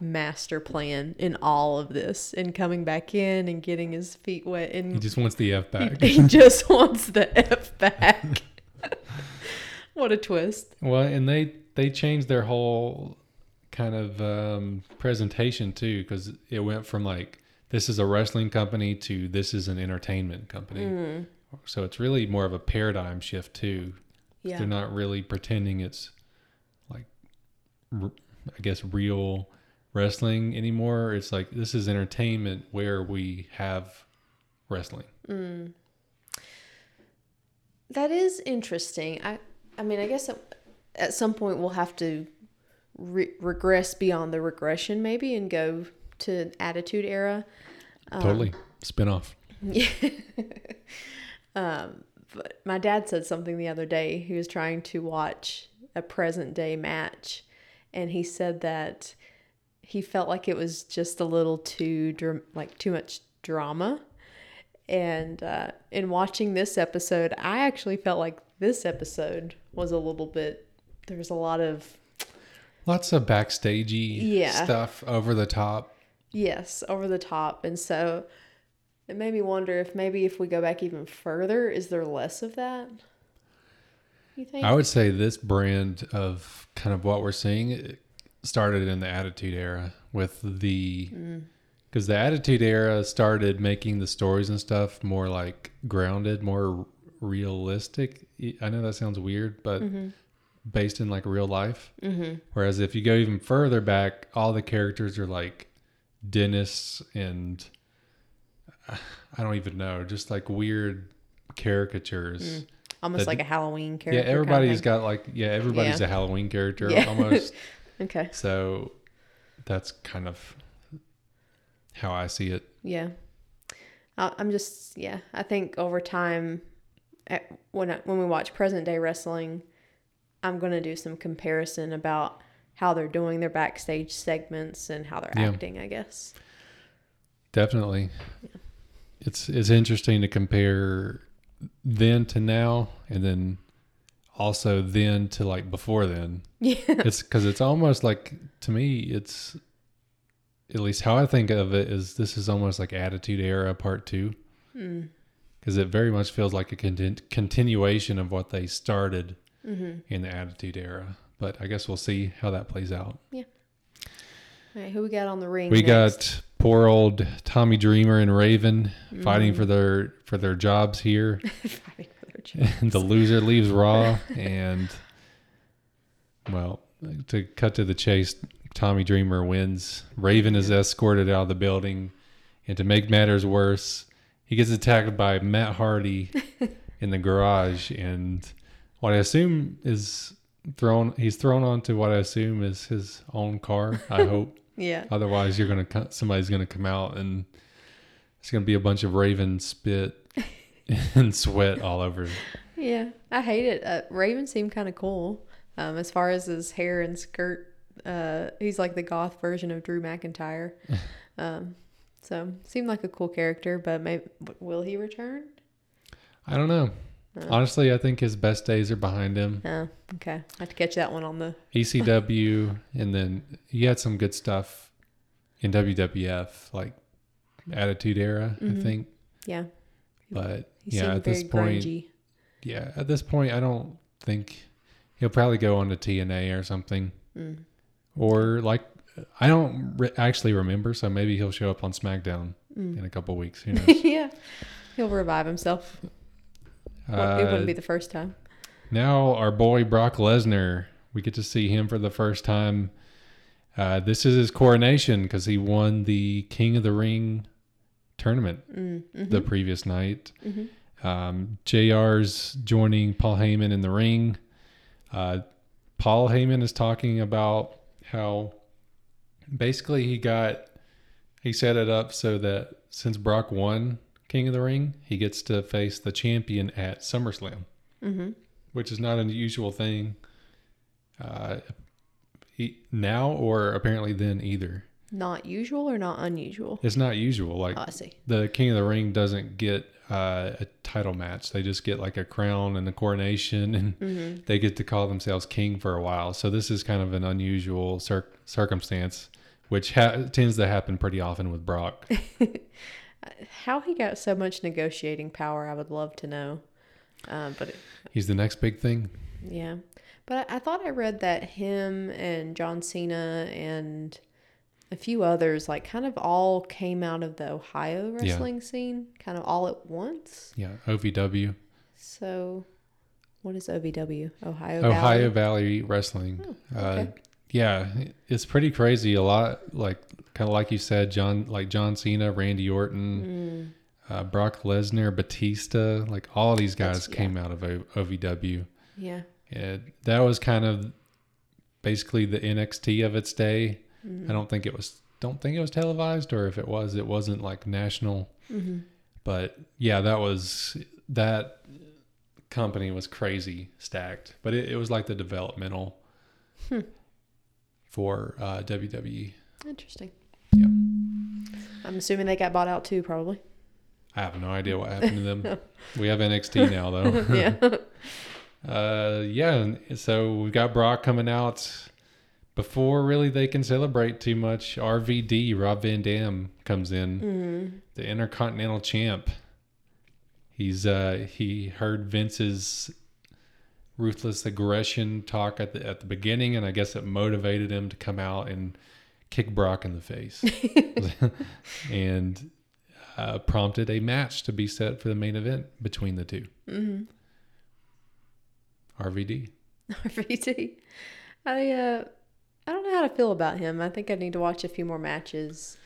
master plan in all of this, and coming back in and getting his feet wet, and He just wants the F back. he, he just wants the F back. what a twist! Well, and they they changed their whole kind of um, presentation too, because it went from like this is a wrestling company to this is an entertainment company. Mm. So it's really more of a paradigm shift too. Yeah, They're not really pretending it's I guess, real wrestling anymore. It's like this is entertainment where we have wrestling. Mm. That is interesting. I I mean, I guess at, at some point we'll have to re- regress beyond the regression maybe and go to attitude era. Um, totally spin off. Yeah. um, but my dad said something the other day. He was trying to watch a present day match, and he said that he felt like it was just a little too like too much drama. And uh, in watching this episode, I actually felt like this episode was a little bit. There was a lot of Lots of backstagey Yeah. stuff over the top. Yes, over the top. And so it made me wonder if maybe if we go back even further, is there less of that? You think? I would say this brand of kind of what we're seeing, started in the Attitude Era with the Mm. because the Attitude Era started making the stories and stuff more like grounded, more realistic. I know that sounds weird, but Mm-hmm. based in like real life. Mm-hmm. Whereas if you go even further back, all the characters are like dentists and I don't even know, just like weird caricatures. Almost That- like a Halloween Yeah, character. kind of everybody's got like yeah, everybody's Yeah. a Halloween character Yeah. almost. Okay. so that's kind of how I see it. Yeah. I'm just yeah. I think over time, at, when I, when we watch present day wrestling, I'm gonna do some comparison about how they're doing their backstage segments and how they're Yeah. acting. I guess. Definitely. It's it's interesting to compare then to now and then also then to like before then. Yeah. it's because it's almost like to me it's at least how i think of it is this is almost like attitude era part two Mm. because it very much feels like a contin- continuation of what they started Mm-hmm. in the attitude era but i guess we'll see how that plays out Yeah. All right. Who we got on the ring? we next? got poor old tommy dreamer and raven fighting Mm. for their for their jobs here Fighting for their job. and the loser leaves Raw. And well, to cut to the chase, Tommy Dreamer wins. Raven is escorted out of the building, and to make matters worse, he gets attacked by Matt Hardy in the garage, and what I assume is thrown. He's thrown onto what I assume is his own car. I hope. Yeah. Otherwise, you're gonna somebody's gonna come out and it's gonna be a bunch of Raven spit and sweat all over. Yeah, I hate it. Uh, Raven seemed kind of cool. Um, as far as his hair and skirt, uh, he's like the goth version of Drew McIntyre. um, so seemed like a cool character, but maybe will he return? I don't know. Honestly, I think his best days are behind him. Oh, okay. I have to catch that one on the. ECW, and then he had some good stuff in WWF, like Attitude Era, Mhm. I think. Yeah, But he yeah, at this point, grungy. yeah, at this point, I don't think he'll probably go on to TNA or something, Mm. or like I don't re- actually remember, so maybe he'll show up on SmackDown Mm. in a couple weeks. Who knows? yeah, he'll revive himself. Well, it wouldn't be the first time. Now, our boy Brock Lesnar, we get to see him for the first time. Uh, this is his coronation because he won the King of the Ring tournament Mm. hmm the previous night. hmm Um, JR's joining Paul Heyman in the ring. Uh, Paul Heyman is talking about how basically he got, he set it up so that since Brock won King of the Ring, he gets to face the champion at SummerSlam hmm which is not an usual thing uh, e- now or apparently then either. Not usual or not unusual. It's not usual. Like Oh, I see. the King of the Ring doesn't get uh, a title match; they just get like a crown and a coronation, and hmm they get to call themselves king for a while. So this is kind of an unusual cir- circumstance, which ha- tends to happen pretty often with Brock. How he got so much negotiating power, I would love to know. Uh, but it, He's the next big thing. yeah, but I, thought I read that him and John Cena and a few others, like, kind of all came out of the Ohio Yeah. wrestling scene, kind of all at once. Yeah, OVW, So, what is OVW? Ohio. Ohio Valley? Valley Wrestling. Oh, Uh, okay. Yeah, it's pretty crazy. A lot like kind of like you said, John like John Cena, Randy Orton, Mm, uh, Brock Lesnar, Batista, like all these guys That's- yeah. came out of o- OVW. yeah. And that was kind of basically the NXT of its day. Mm-hmm. I don't think it was don't think it was televised or if it was it wasn't like national. hmm But yeah, that was that company was crazy stacked. But it, it was like the developmental Hmm. For uh, WWE. Interesting. Yeah. I'm assuming they got bought out too, probably. I have no idea what happened to them. we have NXT now though. yeah. uh, yeah. So we've got Brock coming out. Before really they can celebrate too much, RVD Rob Van Dam comes in. mm the intercontinental champ. He's uh he heard Vince's ruthless aggression talk at the at the beginning, and I guess it motivated him to come out and kick Brock in the face, and uh, prompted a match to be set for the main event between the 2 Mm-hmm. RVD. RVD. I uh, I don't know how to feel about him. I think I need to watch a few more matches.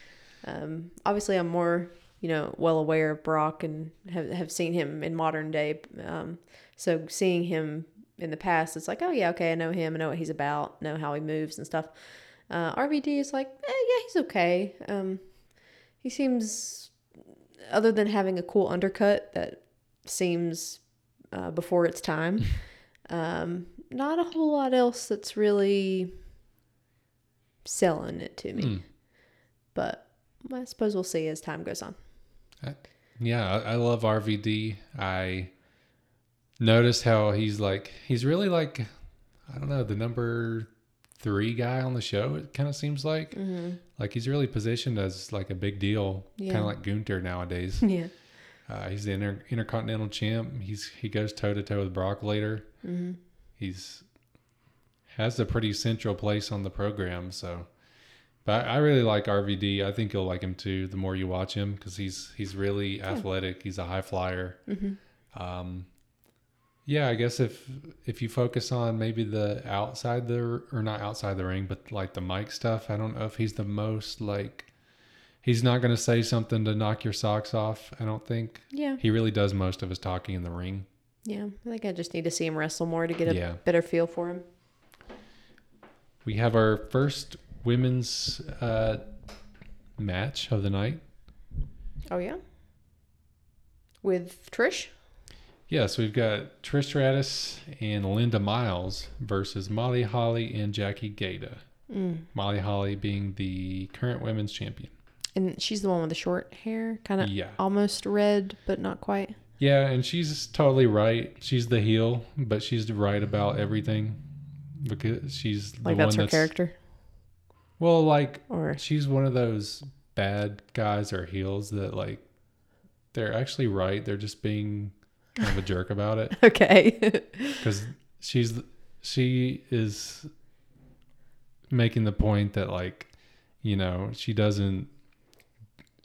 Um, obviously, I'm more you know well aware of Brock and have have seen him in modern day. Um, so seeing him in the past, it's like, oh yeah, okay, I know him. I know what he's about. Know how he moves and stuff. Uh, RVD is like, eh, yeah, he's okay. Um, he seems, other than having a cool undercut that seems uh, before its time. Um, not a whole lot else that's really selling it to me. Hmm. But I suppose we'll see as time goes on. Yeah, I, I love RVD. I noticed how he's like he's really like I don't know the number three guy on the show. It kind of seems like Mm-hmm. like he's really positioned as like a big deal, Yeah. kind of like Gunther nowadays. Yeah. Uh, he's the inter- intercontinental champ. He's he goes toe to toe with Brock later. Mm-hmm. He's has a pretty central place on the program. So, but I, I really like RVD. I think you'll like him too. The more you watch him, because he's he's really athletic. He's a high flyer. Mm-hmm. Um, yeah, I guess if if you focus on maybe the outside the or not outside the ring, but like the mic stuff, I don't know if he's the most like. He's not going to say something to knock your socks off. I don't think Yeah. he really does most of his talking in the ring. Yeah. I think I just need to see him wrestle more to get a Yeah. better feel for him. We have our first women's uh, match of the night. Oh yeah. With Trish. Yes, we've got Trish Stratus and Linda Miles versus Molly Holly and Jackie Gayda. Mm. Molly Holly being the current women's champion. And she's the one with the short hair, kind of Yeah. almost red, but not quite. Yeah, and she's totally right. She's the heel, but she's right about everything because she's the Like one that's her that's character, well, like or she's one of those bad guys or heels that like they're actually right. They're just being kind of a jerk about it okay. because she's she is making the point that like you know she doesn't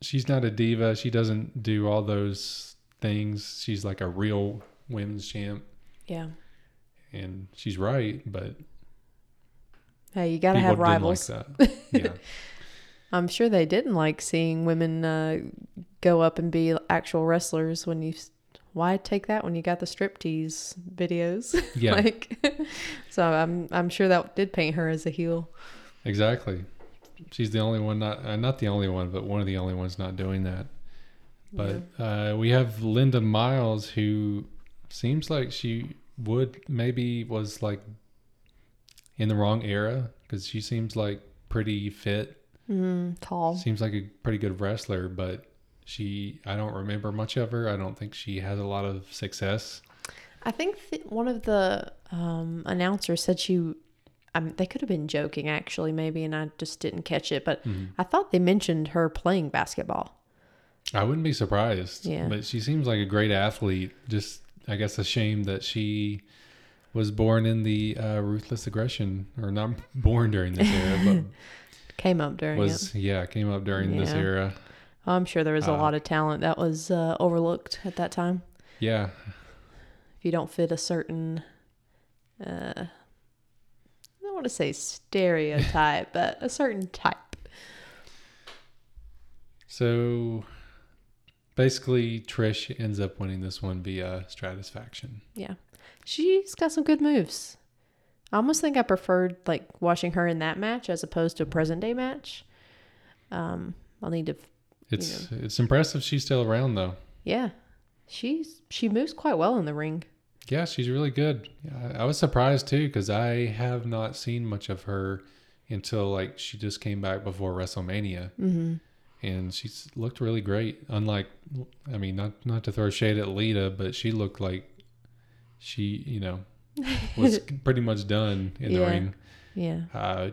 she's not a diva. She doesn't do all those things. She's like a real women's champ, yeah. and she's right. But Hey, you gotta have rivals. Like. Yeah. I'm sure they didn't like seeing women uh, go up and be actual wrestlers when you. Why take that when you got the striptease videos? Yeah. like, so I'm I'm sure that did paint her as a heel. Exactly. She's the only one not uh, not the only one, but one of the only ones not doing that. But uh, we have Linda Miles, who seems like she would maybe was like in the wrong era because she seems like pretty fit. mm, tall. Seems like a pretty good wrestler, but she I don't remember much of her. I don't think she has a lot of success. I think th- one of the um, announcers said she. Um, they could have been joking actually, maybe, and I just didn't catch it. But Mhm. I thought they mentioned her playing basketball. I wouldn't be surprised. Yeah. But she seems like a great athlete. Just, I guess, a shame that she was born in the uh, ruthless aggression, or not born during this era, but Came up during was, it. yeah, came up during this era. I'm sure there was a uh, lot of talent that was uh, overlooked at that time. Yeah. If you don't fit a certain, uh, I don't want to say stereotype, but a certain type. So basically, Trish ends up winning this one via Stratusfaction. Yeah, she's got some good moves. I almost think I preferred like watching her in that match as opposed to a present day match. Um, I'll need to, It's it's impressive she's still around though. yeah, she's she moves quite well in the ring. Yeah, she's really good. I I was surprised too because I have not seen much of her until like she just came back before WrestleMania, Mm-hmm. and she's looked really great. Unlike, I mean, not not to throw shade at Lita, but she looked like she, you know, was pretty much done in the ring. Yeah, Uh,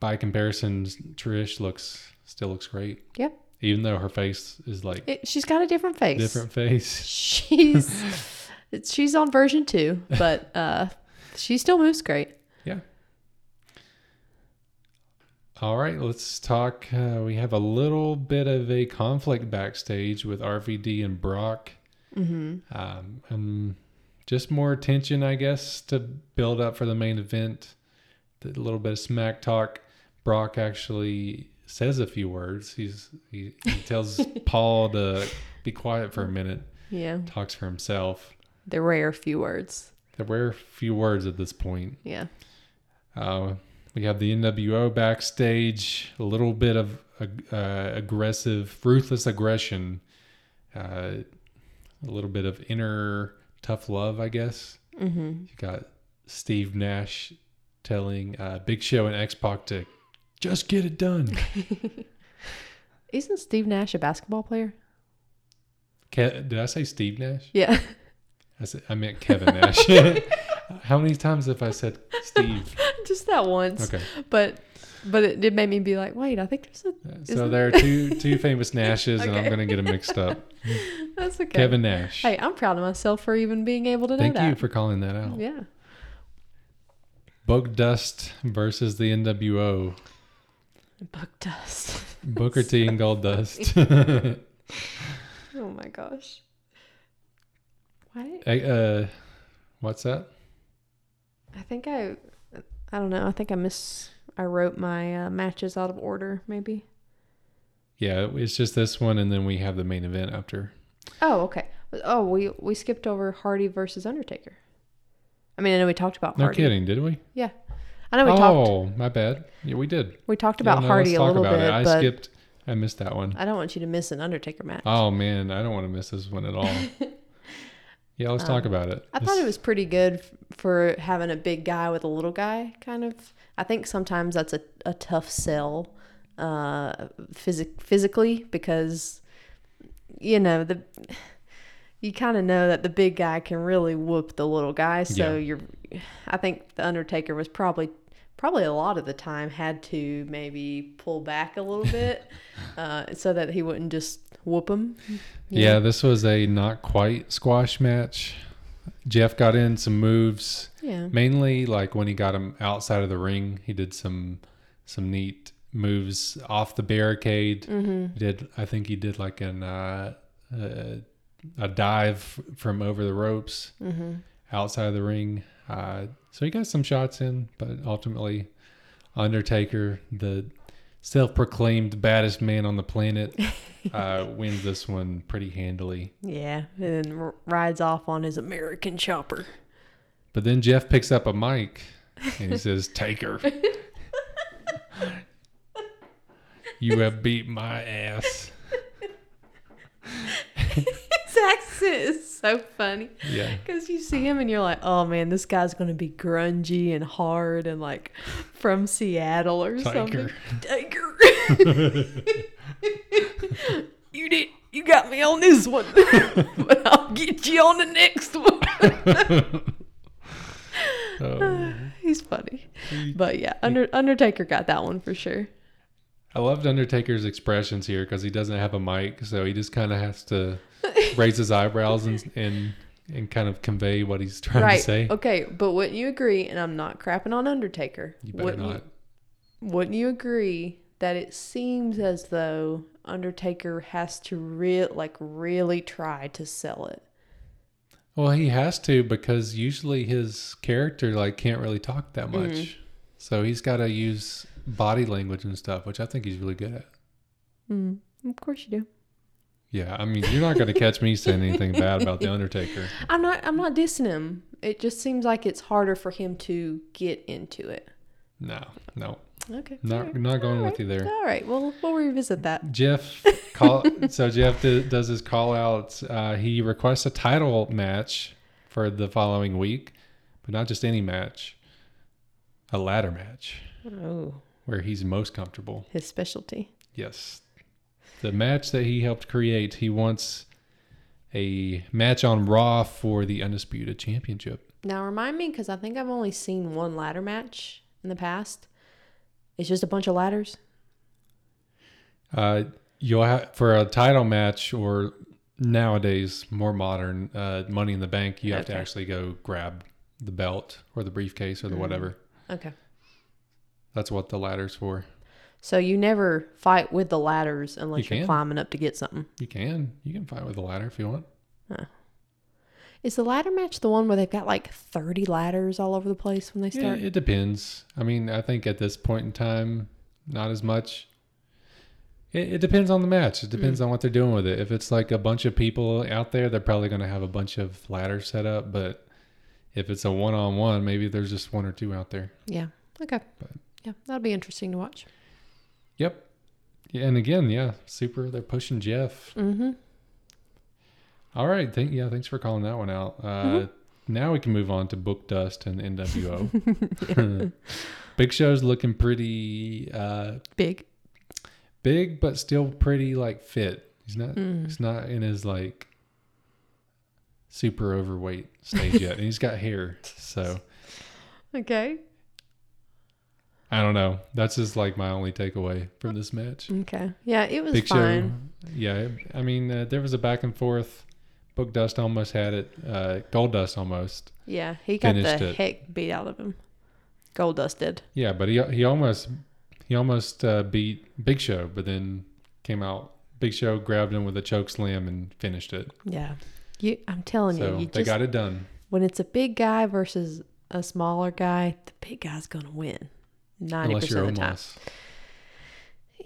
by comparison, Trish looks still looks great. Yep. Even though her face is like it, she's got a different face. different face. She's It's, she's on version two, but uh, she still moves great. Yeah. All right, let's talk. Uh, we have a little bit of a conflict backstage with RVD and Brock. Mm-hmm. Um, um, just more tension, I guess, to build up for the main event. A little bit of smack talk. Brock actually says a few words. He's he, he tells Paul to be quiet for a minute. Yeah, Talks for himself. the rare few words. There were a few words at this point. Yeah, Uh, we have the NWO backstage, a little bit of uh, aggressive, ruthless aggression, uh, a little bit of inner tough love, I guess. mm-hmm. You got Steve Nash telling uh, Big Show and X Pac to just get it done. Isn't Steve Nash a basketball player? Ke- Did I say Steve Nash? Yeah, I, said, I meant Kevin Nash. How many times have I said Steve? just that once. Okay. But but it, made me be like, wait, I think there's a. Uh, So there are two two famous Nashes, and I'm going to get them mixed up. That's okay. Kevin Nash. Hey, I'm proud of myself for even being able to know that. Thank you for calling that out. yeah. Bug Dust versus the NWO. Bug dust. Booker T and Goldust. Oh my gosh. Why? Hey, uh, what's that? I think I, I don't know. I think I miss. I wrote my uh, matches out of order, maybe. Yeah, it's just this one, and then we have the main event after. Oh, okay. Oh, we we skipped over Hardy versus Undertaker. I mean, I know we talked about No Hardy. kidding, did we? Yeah, I know we talked. oh, my bad. Yeah, we did. We talked Yeah, about no, Hardy let's a little about bit, it. I skipped. I missed that one. I don't want you to miss an Undertaker match. Oh man, I don't want to miss this one at all. yeah, let's talk about it. Um, I thought it was pretty good for having a big guy with a little guy, kind of. I think sometimes that's a, a tough sell uh, physic- physically because, you know, the you kind of know that the big guy can really whoop the little guy. So Yeah. you're, I think the Undertaker was probably, probably a lot of the time had to maybe pull back a little bit uh, so that he wouldn't just whoop him. Yeah, this was a not quite squash match. Jeff got in some moves. Yeah. Mainly like when he got him outside of the ring, he did some some neat moves off the barricade. Mm-hmm. He did I think he did like an uh, uh, a dive from over the ropes Mm-hmm. outside of the ring. Uh, so he got some shots in, but ultimately Undertaker, the self-proclaimed baddest man on the planet, uh, wins this one pretty handily. Yeah, and rides off on his American chopper. But then Jeff picks up a mic and he says, Take her. you have beat my ass. His accent is so funny Yeah. because you see him and you're like, oh man, this guy's gonna be grungy and hard and like from Seattle or Take something. her. you did. You got me on this one, but I'll get you on the next one. Oh. He's funny, but yeah, Under, Undertaker got that one for sure. I loved Undertaker's expressions here because he doesn't have a mic, so he just kind of has to raise his eyebrows and, and and kind of convey what he's trying right. to say. Okay, but wouldn't you agree? And I'm not crapping on Undertaker. You better wouldn't not. Wouldn't you agree that it seems as though Undertaker has to real like really try to sell it? Well, he has to because usually his character like can't really talk that much, Mm-hmm. so he's got to use body language and stuff, which I think he's really good at. Mm, of course you do. Yeah, I mean, you're not going to catch me saying anything bad about the Undertaker. I'm not. I'm not dissing him. It just seems like it's harder for him to get into it. No, no, Okay. not right, not going all with right, you there. All right. Well, we'll revisit that. Jeff call so Jeff d- does his call out. Uh, he requests a title match for the following week, but not just any match, a ladder match Oh, where he's most comfortable. his specialty. Yes, the match that he helped create. He wants a match on Raw for the undisputed championship. Now remind me, because I think I've only seen one ladder match in the past. It's just a bunch of ladders. Uh, you'll have for a title match or nowadays more modern uh, Money in the Bank, you have to actually go grab the belt or the briefcase or the Mm. whatever. Okay. That's what the ladder's for. So you never fight with the ladders unless You you are can. climbing up to get something. You can you can fight with the ladder if you want. Is the ladder match the one where they've got like 30 ladders all over the place when they Yeah, start? it depends. I mean, I think at this point in time, not as much. It, it depends on the match. It depends Mm. on what they're doing with it. If it's like a bunch of people out there, they're probably going to have a bunch of ladders set up. But if it's a one-on-one, maybe there's just one or two out there. Yeah. Okay. But- yeah, that'll be interesting to watch. Yep. Yeah, and again, yeah, super. They're pushing Jeff. Mm-hmm. All right. Thank yeah. Thanks for calling that one out. Uh, Mhm. Now we can move on to Book Dust and NWO. Big Show's looking pretty uh, Big. big, but still pretty like fit. He's not. Mm. He's not in his like super overweight stage yet, and he's got hair. So Okay. I don't know. That's just like my only takeaway from this match. Okay. Yeah, it was Big fine. Show. Yeah, I mean, uh, there was a back and forth. Book Dust almost had it. Uh, Goldust almost. Yeah, he got the it. heck beat out of him. Gold dusted. Yeah, but he he almost he almost uh, beat Big Show, but then came out. Big Show grabbed him with a choke slam and finished it. Yeah. You, I'm telling So you, you they just got it done. when it's a big guy versus a smaller guy, the big guy's gonna win. Ninety Unless percent of the time.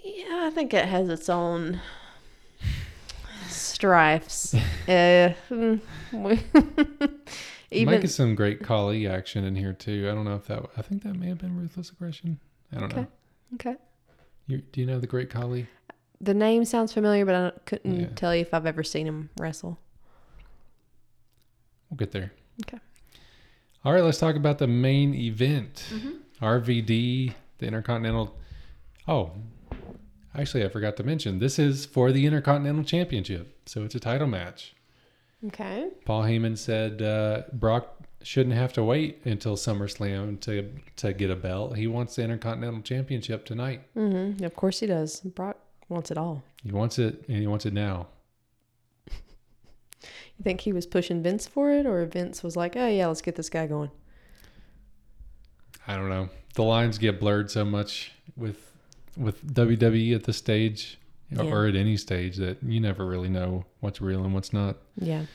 Yeah, I think it has its own strifes. uh, even Might get some great Khali action in here too. I don't know if that. I think that may have been ruthless aggression. I don't know. Okay. okay. You, do you know the great Khali? The name sounds familiar, but I couldn't Yeah. tell you if I've ever seen him wrestle. We'll get there. Okay. All right, let's talk about the main event. Mm-hmm. RVD, the Intercontinental. Oh, actually, I forgot to mention this is for the Intercontinental Championship, so it's a title match. Okay. Paul Heyman said uh, Brock shouldn't have to wait until SummerSlam to to get a belt. He wants the Intercontinental Championship tonight. Mm-hmm. Of course he does. Brock wants it all. He wants it, and he wants it now. You think he was pushing Vince for it, or Vince was like, "Oh yeah, let's get this guy going." I don't know. The lines get blurred so much with with WWE at this stage Yeah. or at any stage that you never really know what's real and what's not. Yeah.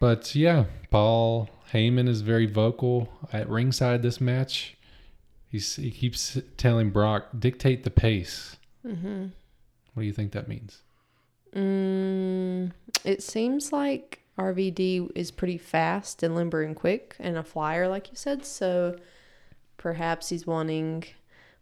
But yeah, Paul Heyman is very vocal at ringside this match. He's, he keeps telling Brock, dictate the pace. Mm-hmm. What do you think that means? Mm, it seems like RVD is pretty fast and limber and quick and a flyer, like you said. So perhaps he's wanting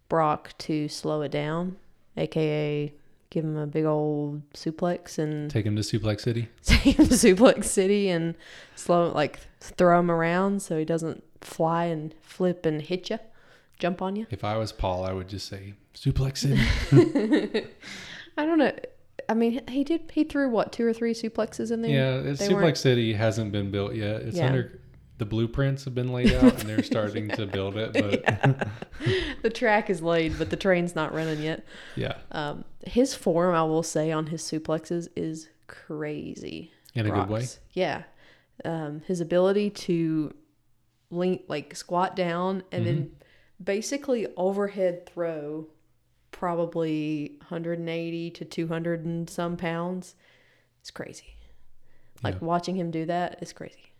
Brock to slow it down, aka give him a big old suplex and Take him to Suplex City? take him to Suplex City and slow, like throw him around so he doesn't fly and flip and hit you, jump on you. If I was Paul, I would just say Suplex City. I don't know. I mean, he did. He threw what two or three suplexes in there. yeah, They Suplex weren't- City hasn't been built yet. It's Yeah. under the blueprints have been laid out and they're starting to build it. But the track is laid, but the train's not running yet. yeah, Um, his form, I will say, on his suplexes is crazy. in a good way. Yeah. Um, his ability to link, like squat down and then Mm-hmm. basically overhead throw probably 180 to 200 and some pounds. It's crazy. Like Yeah. watching him do that is crazy.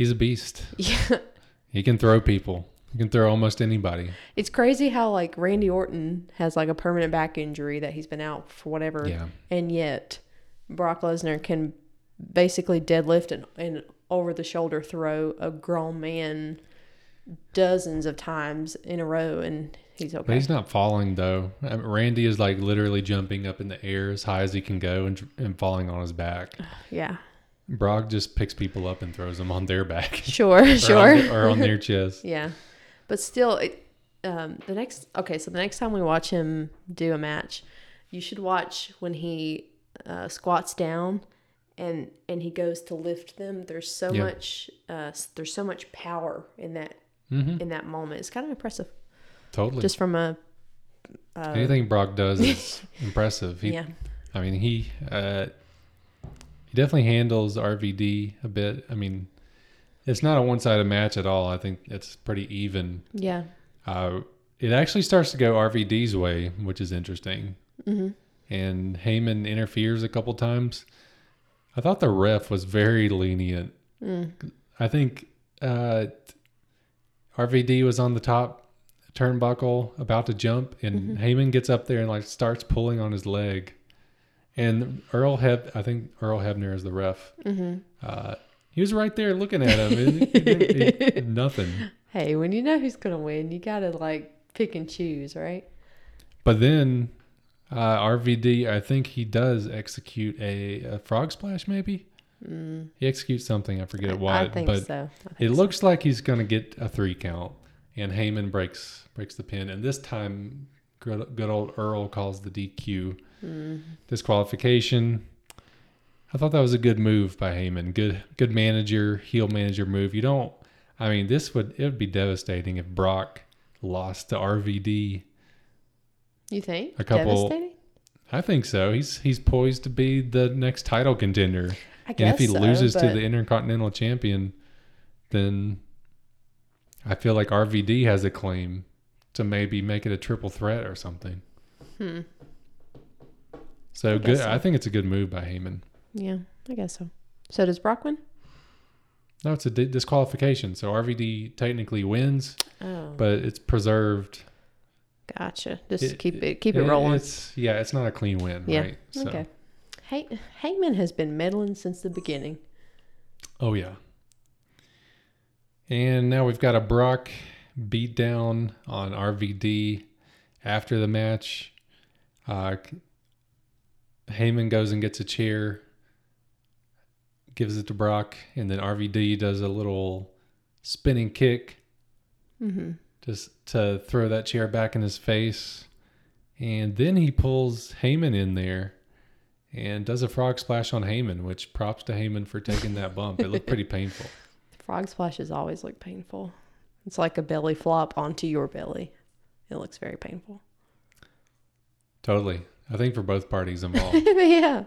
He's a beast. Yeah. He can throw people. He can throw almost anybody. It's crazy how like Randy Orton has like a permanent back injury that he's been out for whatever, Yeah. and yet Brock Lesnar can basically deadlift and, and over the shoulder throw a grown man dozens of times in a row, and he's But okay. he's not falling though. I mean, Randy is like literally jumping up in the air as high as he can go and, and falling on his back. yeah, Brock just picks people up and throws them on their back sure, or, sure. on, or on their chest. Yeah, but still, it, um, the next okay. So the next time we watch him do a match, you should watch when he uh, squats down and and he goes to lift them. There's so Yeah. much uh, there's so much power in that hmm in that moment. It's kind of impressive, Totally. just from a uh, Anything Brock does is impressive. He, yeah I mean, he uh, he definitely handles RVD a bit. I mean, it's not a one-sided match at all. I think it's pretty even. Yeah. Uh, it actually starts to go RVD's way, which is interesting. hmm And Heyman interferes a couple times. I thought the ref was very lenient. Mm. I think uh, RVD was on the top turnbuckle about to jump, and Mhm. Heyman gets up there and like starts pulling on his leg. And Earl Heb, I think Earl Hebner is the ref. hmm Uh, he was right there looking at him. and he- he- nothing. Hey, when you know who's gonna win, you gotta like pick and choose, right? But then uh, RVD, I think he does execute a, a frog splash. Maybe Mm. he executes something. I forget I, what, I think but so. I think it so. looks like he's going to get a three count. And Heyman breaks breaks the pin, and this time, good, good old Earl calls the DQ Mm. disqualification. I thought that was a good move by Heyman. Good good manager, heel manager move. You don't. I mean, this would it would be devastating if Brock lost to RVD. You think? A couple- Devastating? I think so. He's he's poised to be the next title contender. I guess And if he so, loses to the Intercontinental Champion, then I feel like RVD has a claim to maybe make it a triple threat or something. Hmm. So I good. so. I think it's a good move by Heyman. Yeah, I guess so. So does Brock win? No, it's a di- disqualification. So RVD technically wins, Oh, but it's preserved. gotcha. Just It- keep it keep it rolling. It's yeah, it's not a clean win, Yeah. right? So, Okay. Hey, Heyman has been meddling since the beginning. Oh yeah. And now we've got a Brock beat down on RVD after the match. Uh, Heyman goes and gets a chair, gives it to Brock, and then RVD does a little spinning kick Mm-hmm. just to throw that chair back in his face. And then he pulls Heyman in there and does a frog splash on Heyman, which props to Heyman for taking that bump. It looked pretty painful. Frog splashes always look painful. It's like a belly flop onto your belly. It looks very painful. Totally. I think for both parties involved. yeah.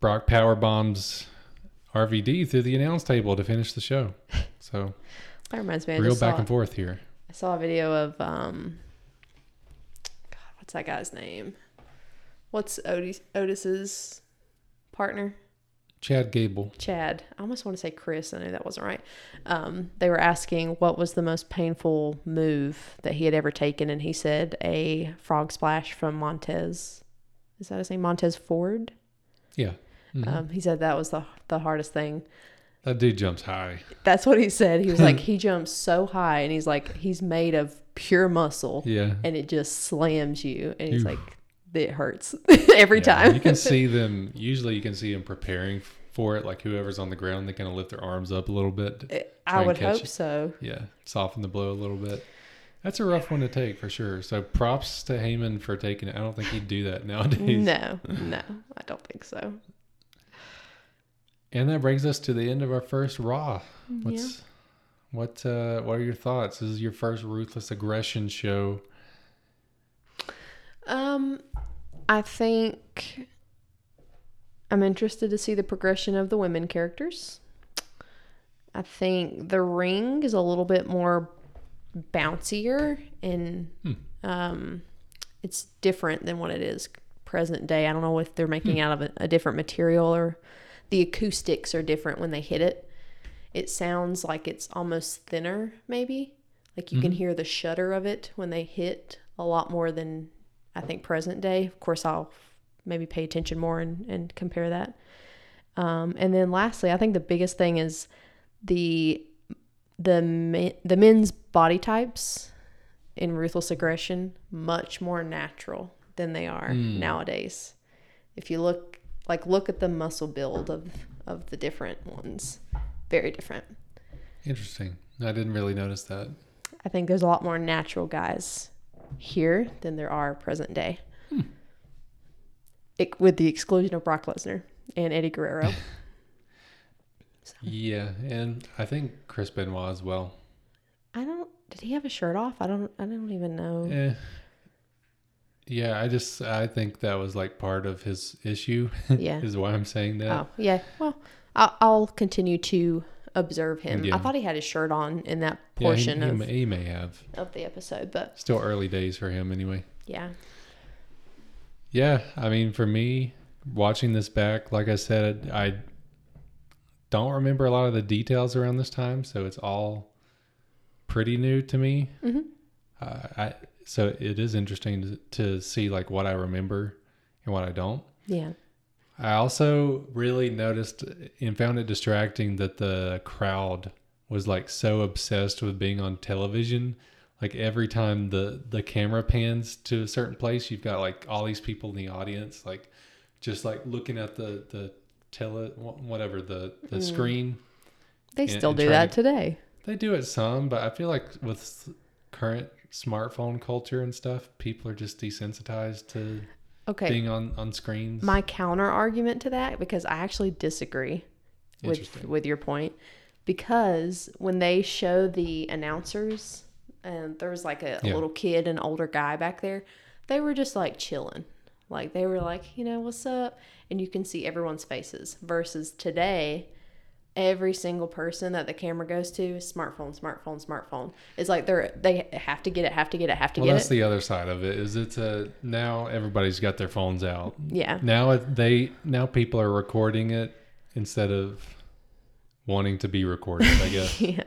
Brock power bombs RVD through the announce table to finish the show. So That reminds me. I real back saw, and forth here. I saw a video of um. God, what's that guy's name? What's Otis Otis's partner? Chad Gable. Chad. I almost want to say Chris. I know that wasn't right. Um, they were asking what was the most painful move that he had ever taken, and he said a frog splash from Montez. Is that his name? Montez Ford. Yeah. Mhm. Um, he said that was the the hardest thing. that dude jumps high. That's what he said. He was like, he jumps so high, and he's like, he's made of pure muscle, Yeah. and it just slams you, and he's Oof. like, it hurts every Yeah, time. you can see them, usually you can see them preparing for it. Like whoever's on the ground, they kind of lift their arms up a little bit. I would hope it. so. Yeah. Soften the blow a little bit. That's a rough one to take for sure. So props to Heyman for taking it. I don't think he'd do that nowadays. No, no, I don't think so. And that brings us to the end of our first Raw. Yeah. What's what uh what are your thoughts? This is your first ruthless aggression show. Um, I think I'm interested to see the progression of the women characters. I think the ring is a little bit more bouncier and Hmm. um, it's different than what it is present day. I don't know if they're making out of a, a different material or the acoustics are different when they hit it. It sounds like it's almost thinner, maybe. Like you can Mhm. hear the shudder of it when they hit a lot more than I think present day. Of course, I'll maybe pay attention more and, and compare that. Um, and then lastly, I think the biggest thing is the the the men's body types in ruthless aggression much more natural than they are Mm. nowadays. If you look like look at the muscle build of of the different ones, very different. Interesting. I didn't really notice that. I think there's a lot more natural guys here than there are present day. It, with the exclusion of Brock Lesnar and Eddie Guerrero. Yeah, and I think Chris Benoit as well. I don't. Did he have a shirt off? I don't. I don't even know. Eh. Yeah, I just I think that was like part of his issue. Yeah. is why I'm saying that. Oh, yeah. Well, I'll, I'll continue to observe him. Yeah. I thought he had his shirt on in that Yeah, he- portion he, of, he may have. of the episode, but Still early days for him anyway. yeah. Yeah, I mean, for me, watching this back, like I said, I don't remember a lot of the details around this time, so it's all pretty new to me. hmm Uh, I so it is interesting to, to see like what I remember and what I don't. Yeah. I also really noticed and found it distracting that the crowd was like so obsessed with being on television. Like every time the the camera pans to a certain place, you've got like all these people in the audience, like just like looking at the the tele whatever the the Mm. screen. They And- still do that to- today. They do it some, but I feel like with current smartphone culture and stuff, people are just desensitized to Okay. being on on screens. My counter argument to that, because I actually disagree with with your point, because when they show the announcers, and there was like a, a little kid and older guy back there, they were just like chilling, like they were like, you know, what's up, and you can see everyone's faces. Versus today, every single person that the camera goes to, is smartphone, smartphone, smartphone. It's like they're they have to get it, have to get it, have to well, get that's it. That's the other side of it. Is it's a now everybody's got their phones out. yeah, Now they now people are recording it instead of wanting to be recorded. I guess, yeah,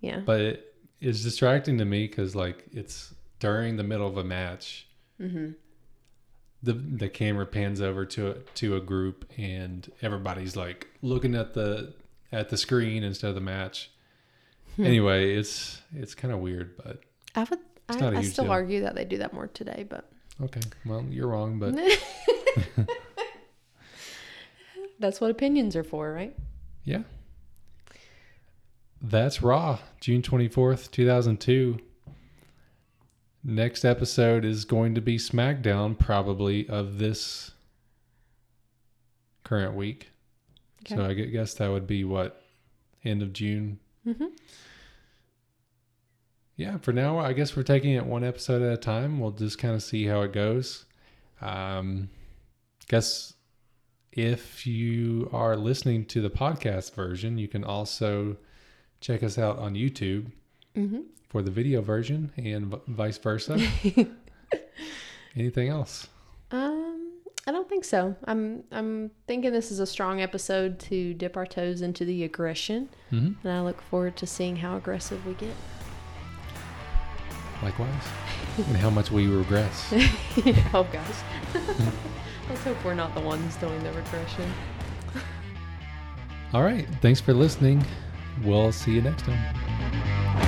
yeah. but it is distracting to me because like it's during the middle of a match. Mm-hmm. The the camera pans over to a, to a group and everybody's like looking at the at the screen instead of the match. Hmm. Anyway, it's it's kind of weird, but I would. I, I still deal. argue that they do that more today, but okay. Well, you're wrong, but that's what opinions are for, right? yeah. That's Raw, June 24th, 2002. Next episode is going to be SmackDown, probably of this current week. So I guess that would be what end of June. Mm-hmm. Yeah, for now, I guess we're taking it one episode at a time. We'll just kind of see how it goes. Um, guess if you are listening to the podcast version, you can also check us out on YouTube Mm-hmm. For the video version and v- vice versa. Anything else? Um, I don't think so. I'm I'm thinking this is a strong episode to dip our toes into the aggression, Mm-hmm. and I look forward to seeing how aggressive we get. Likewise. and how much we regress. oh gosh. Let's hope we're not the ones doing the regression. All right. Thanks for listening. We'll see you next time.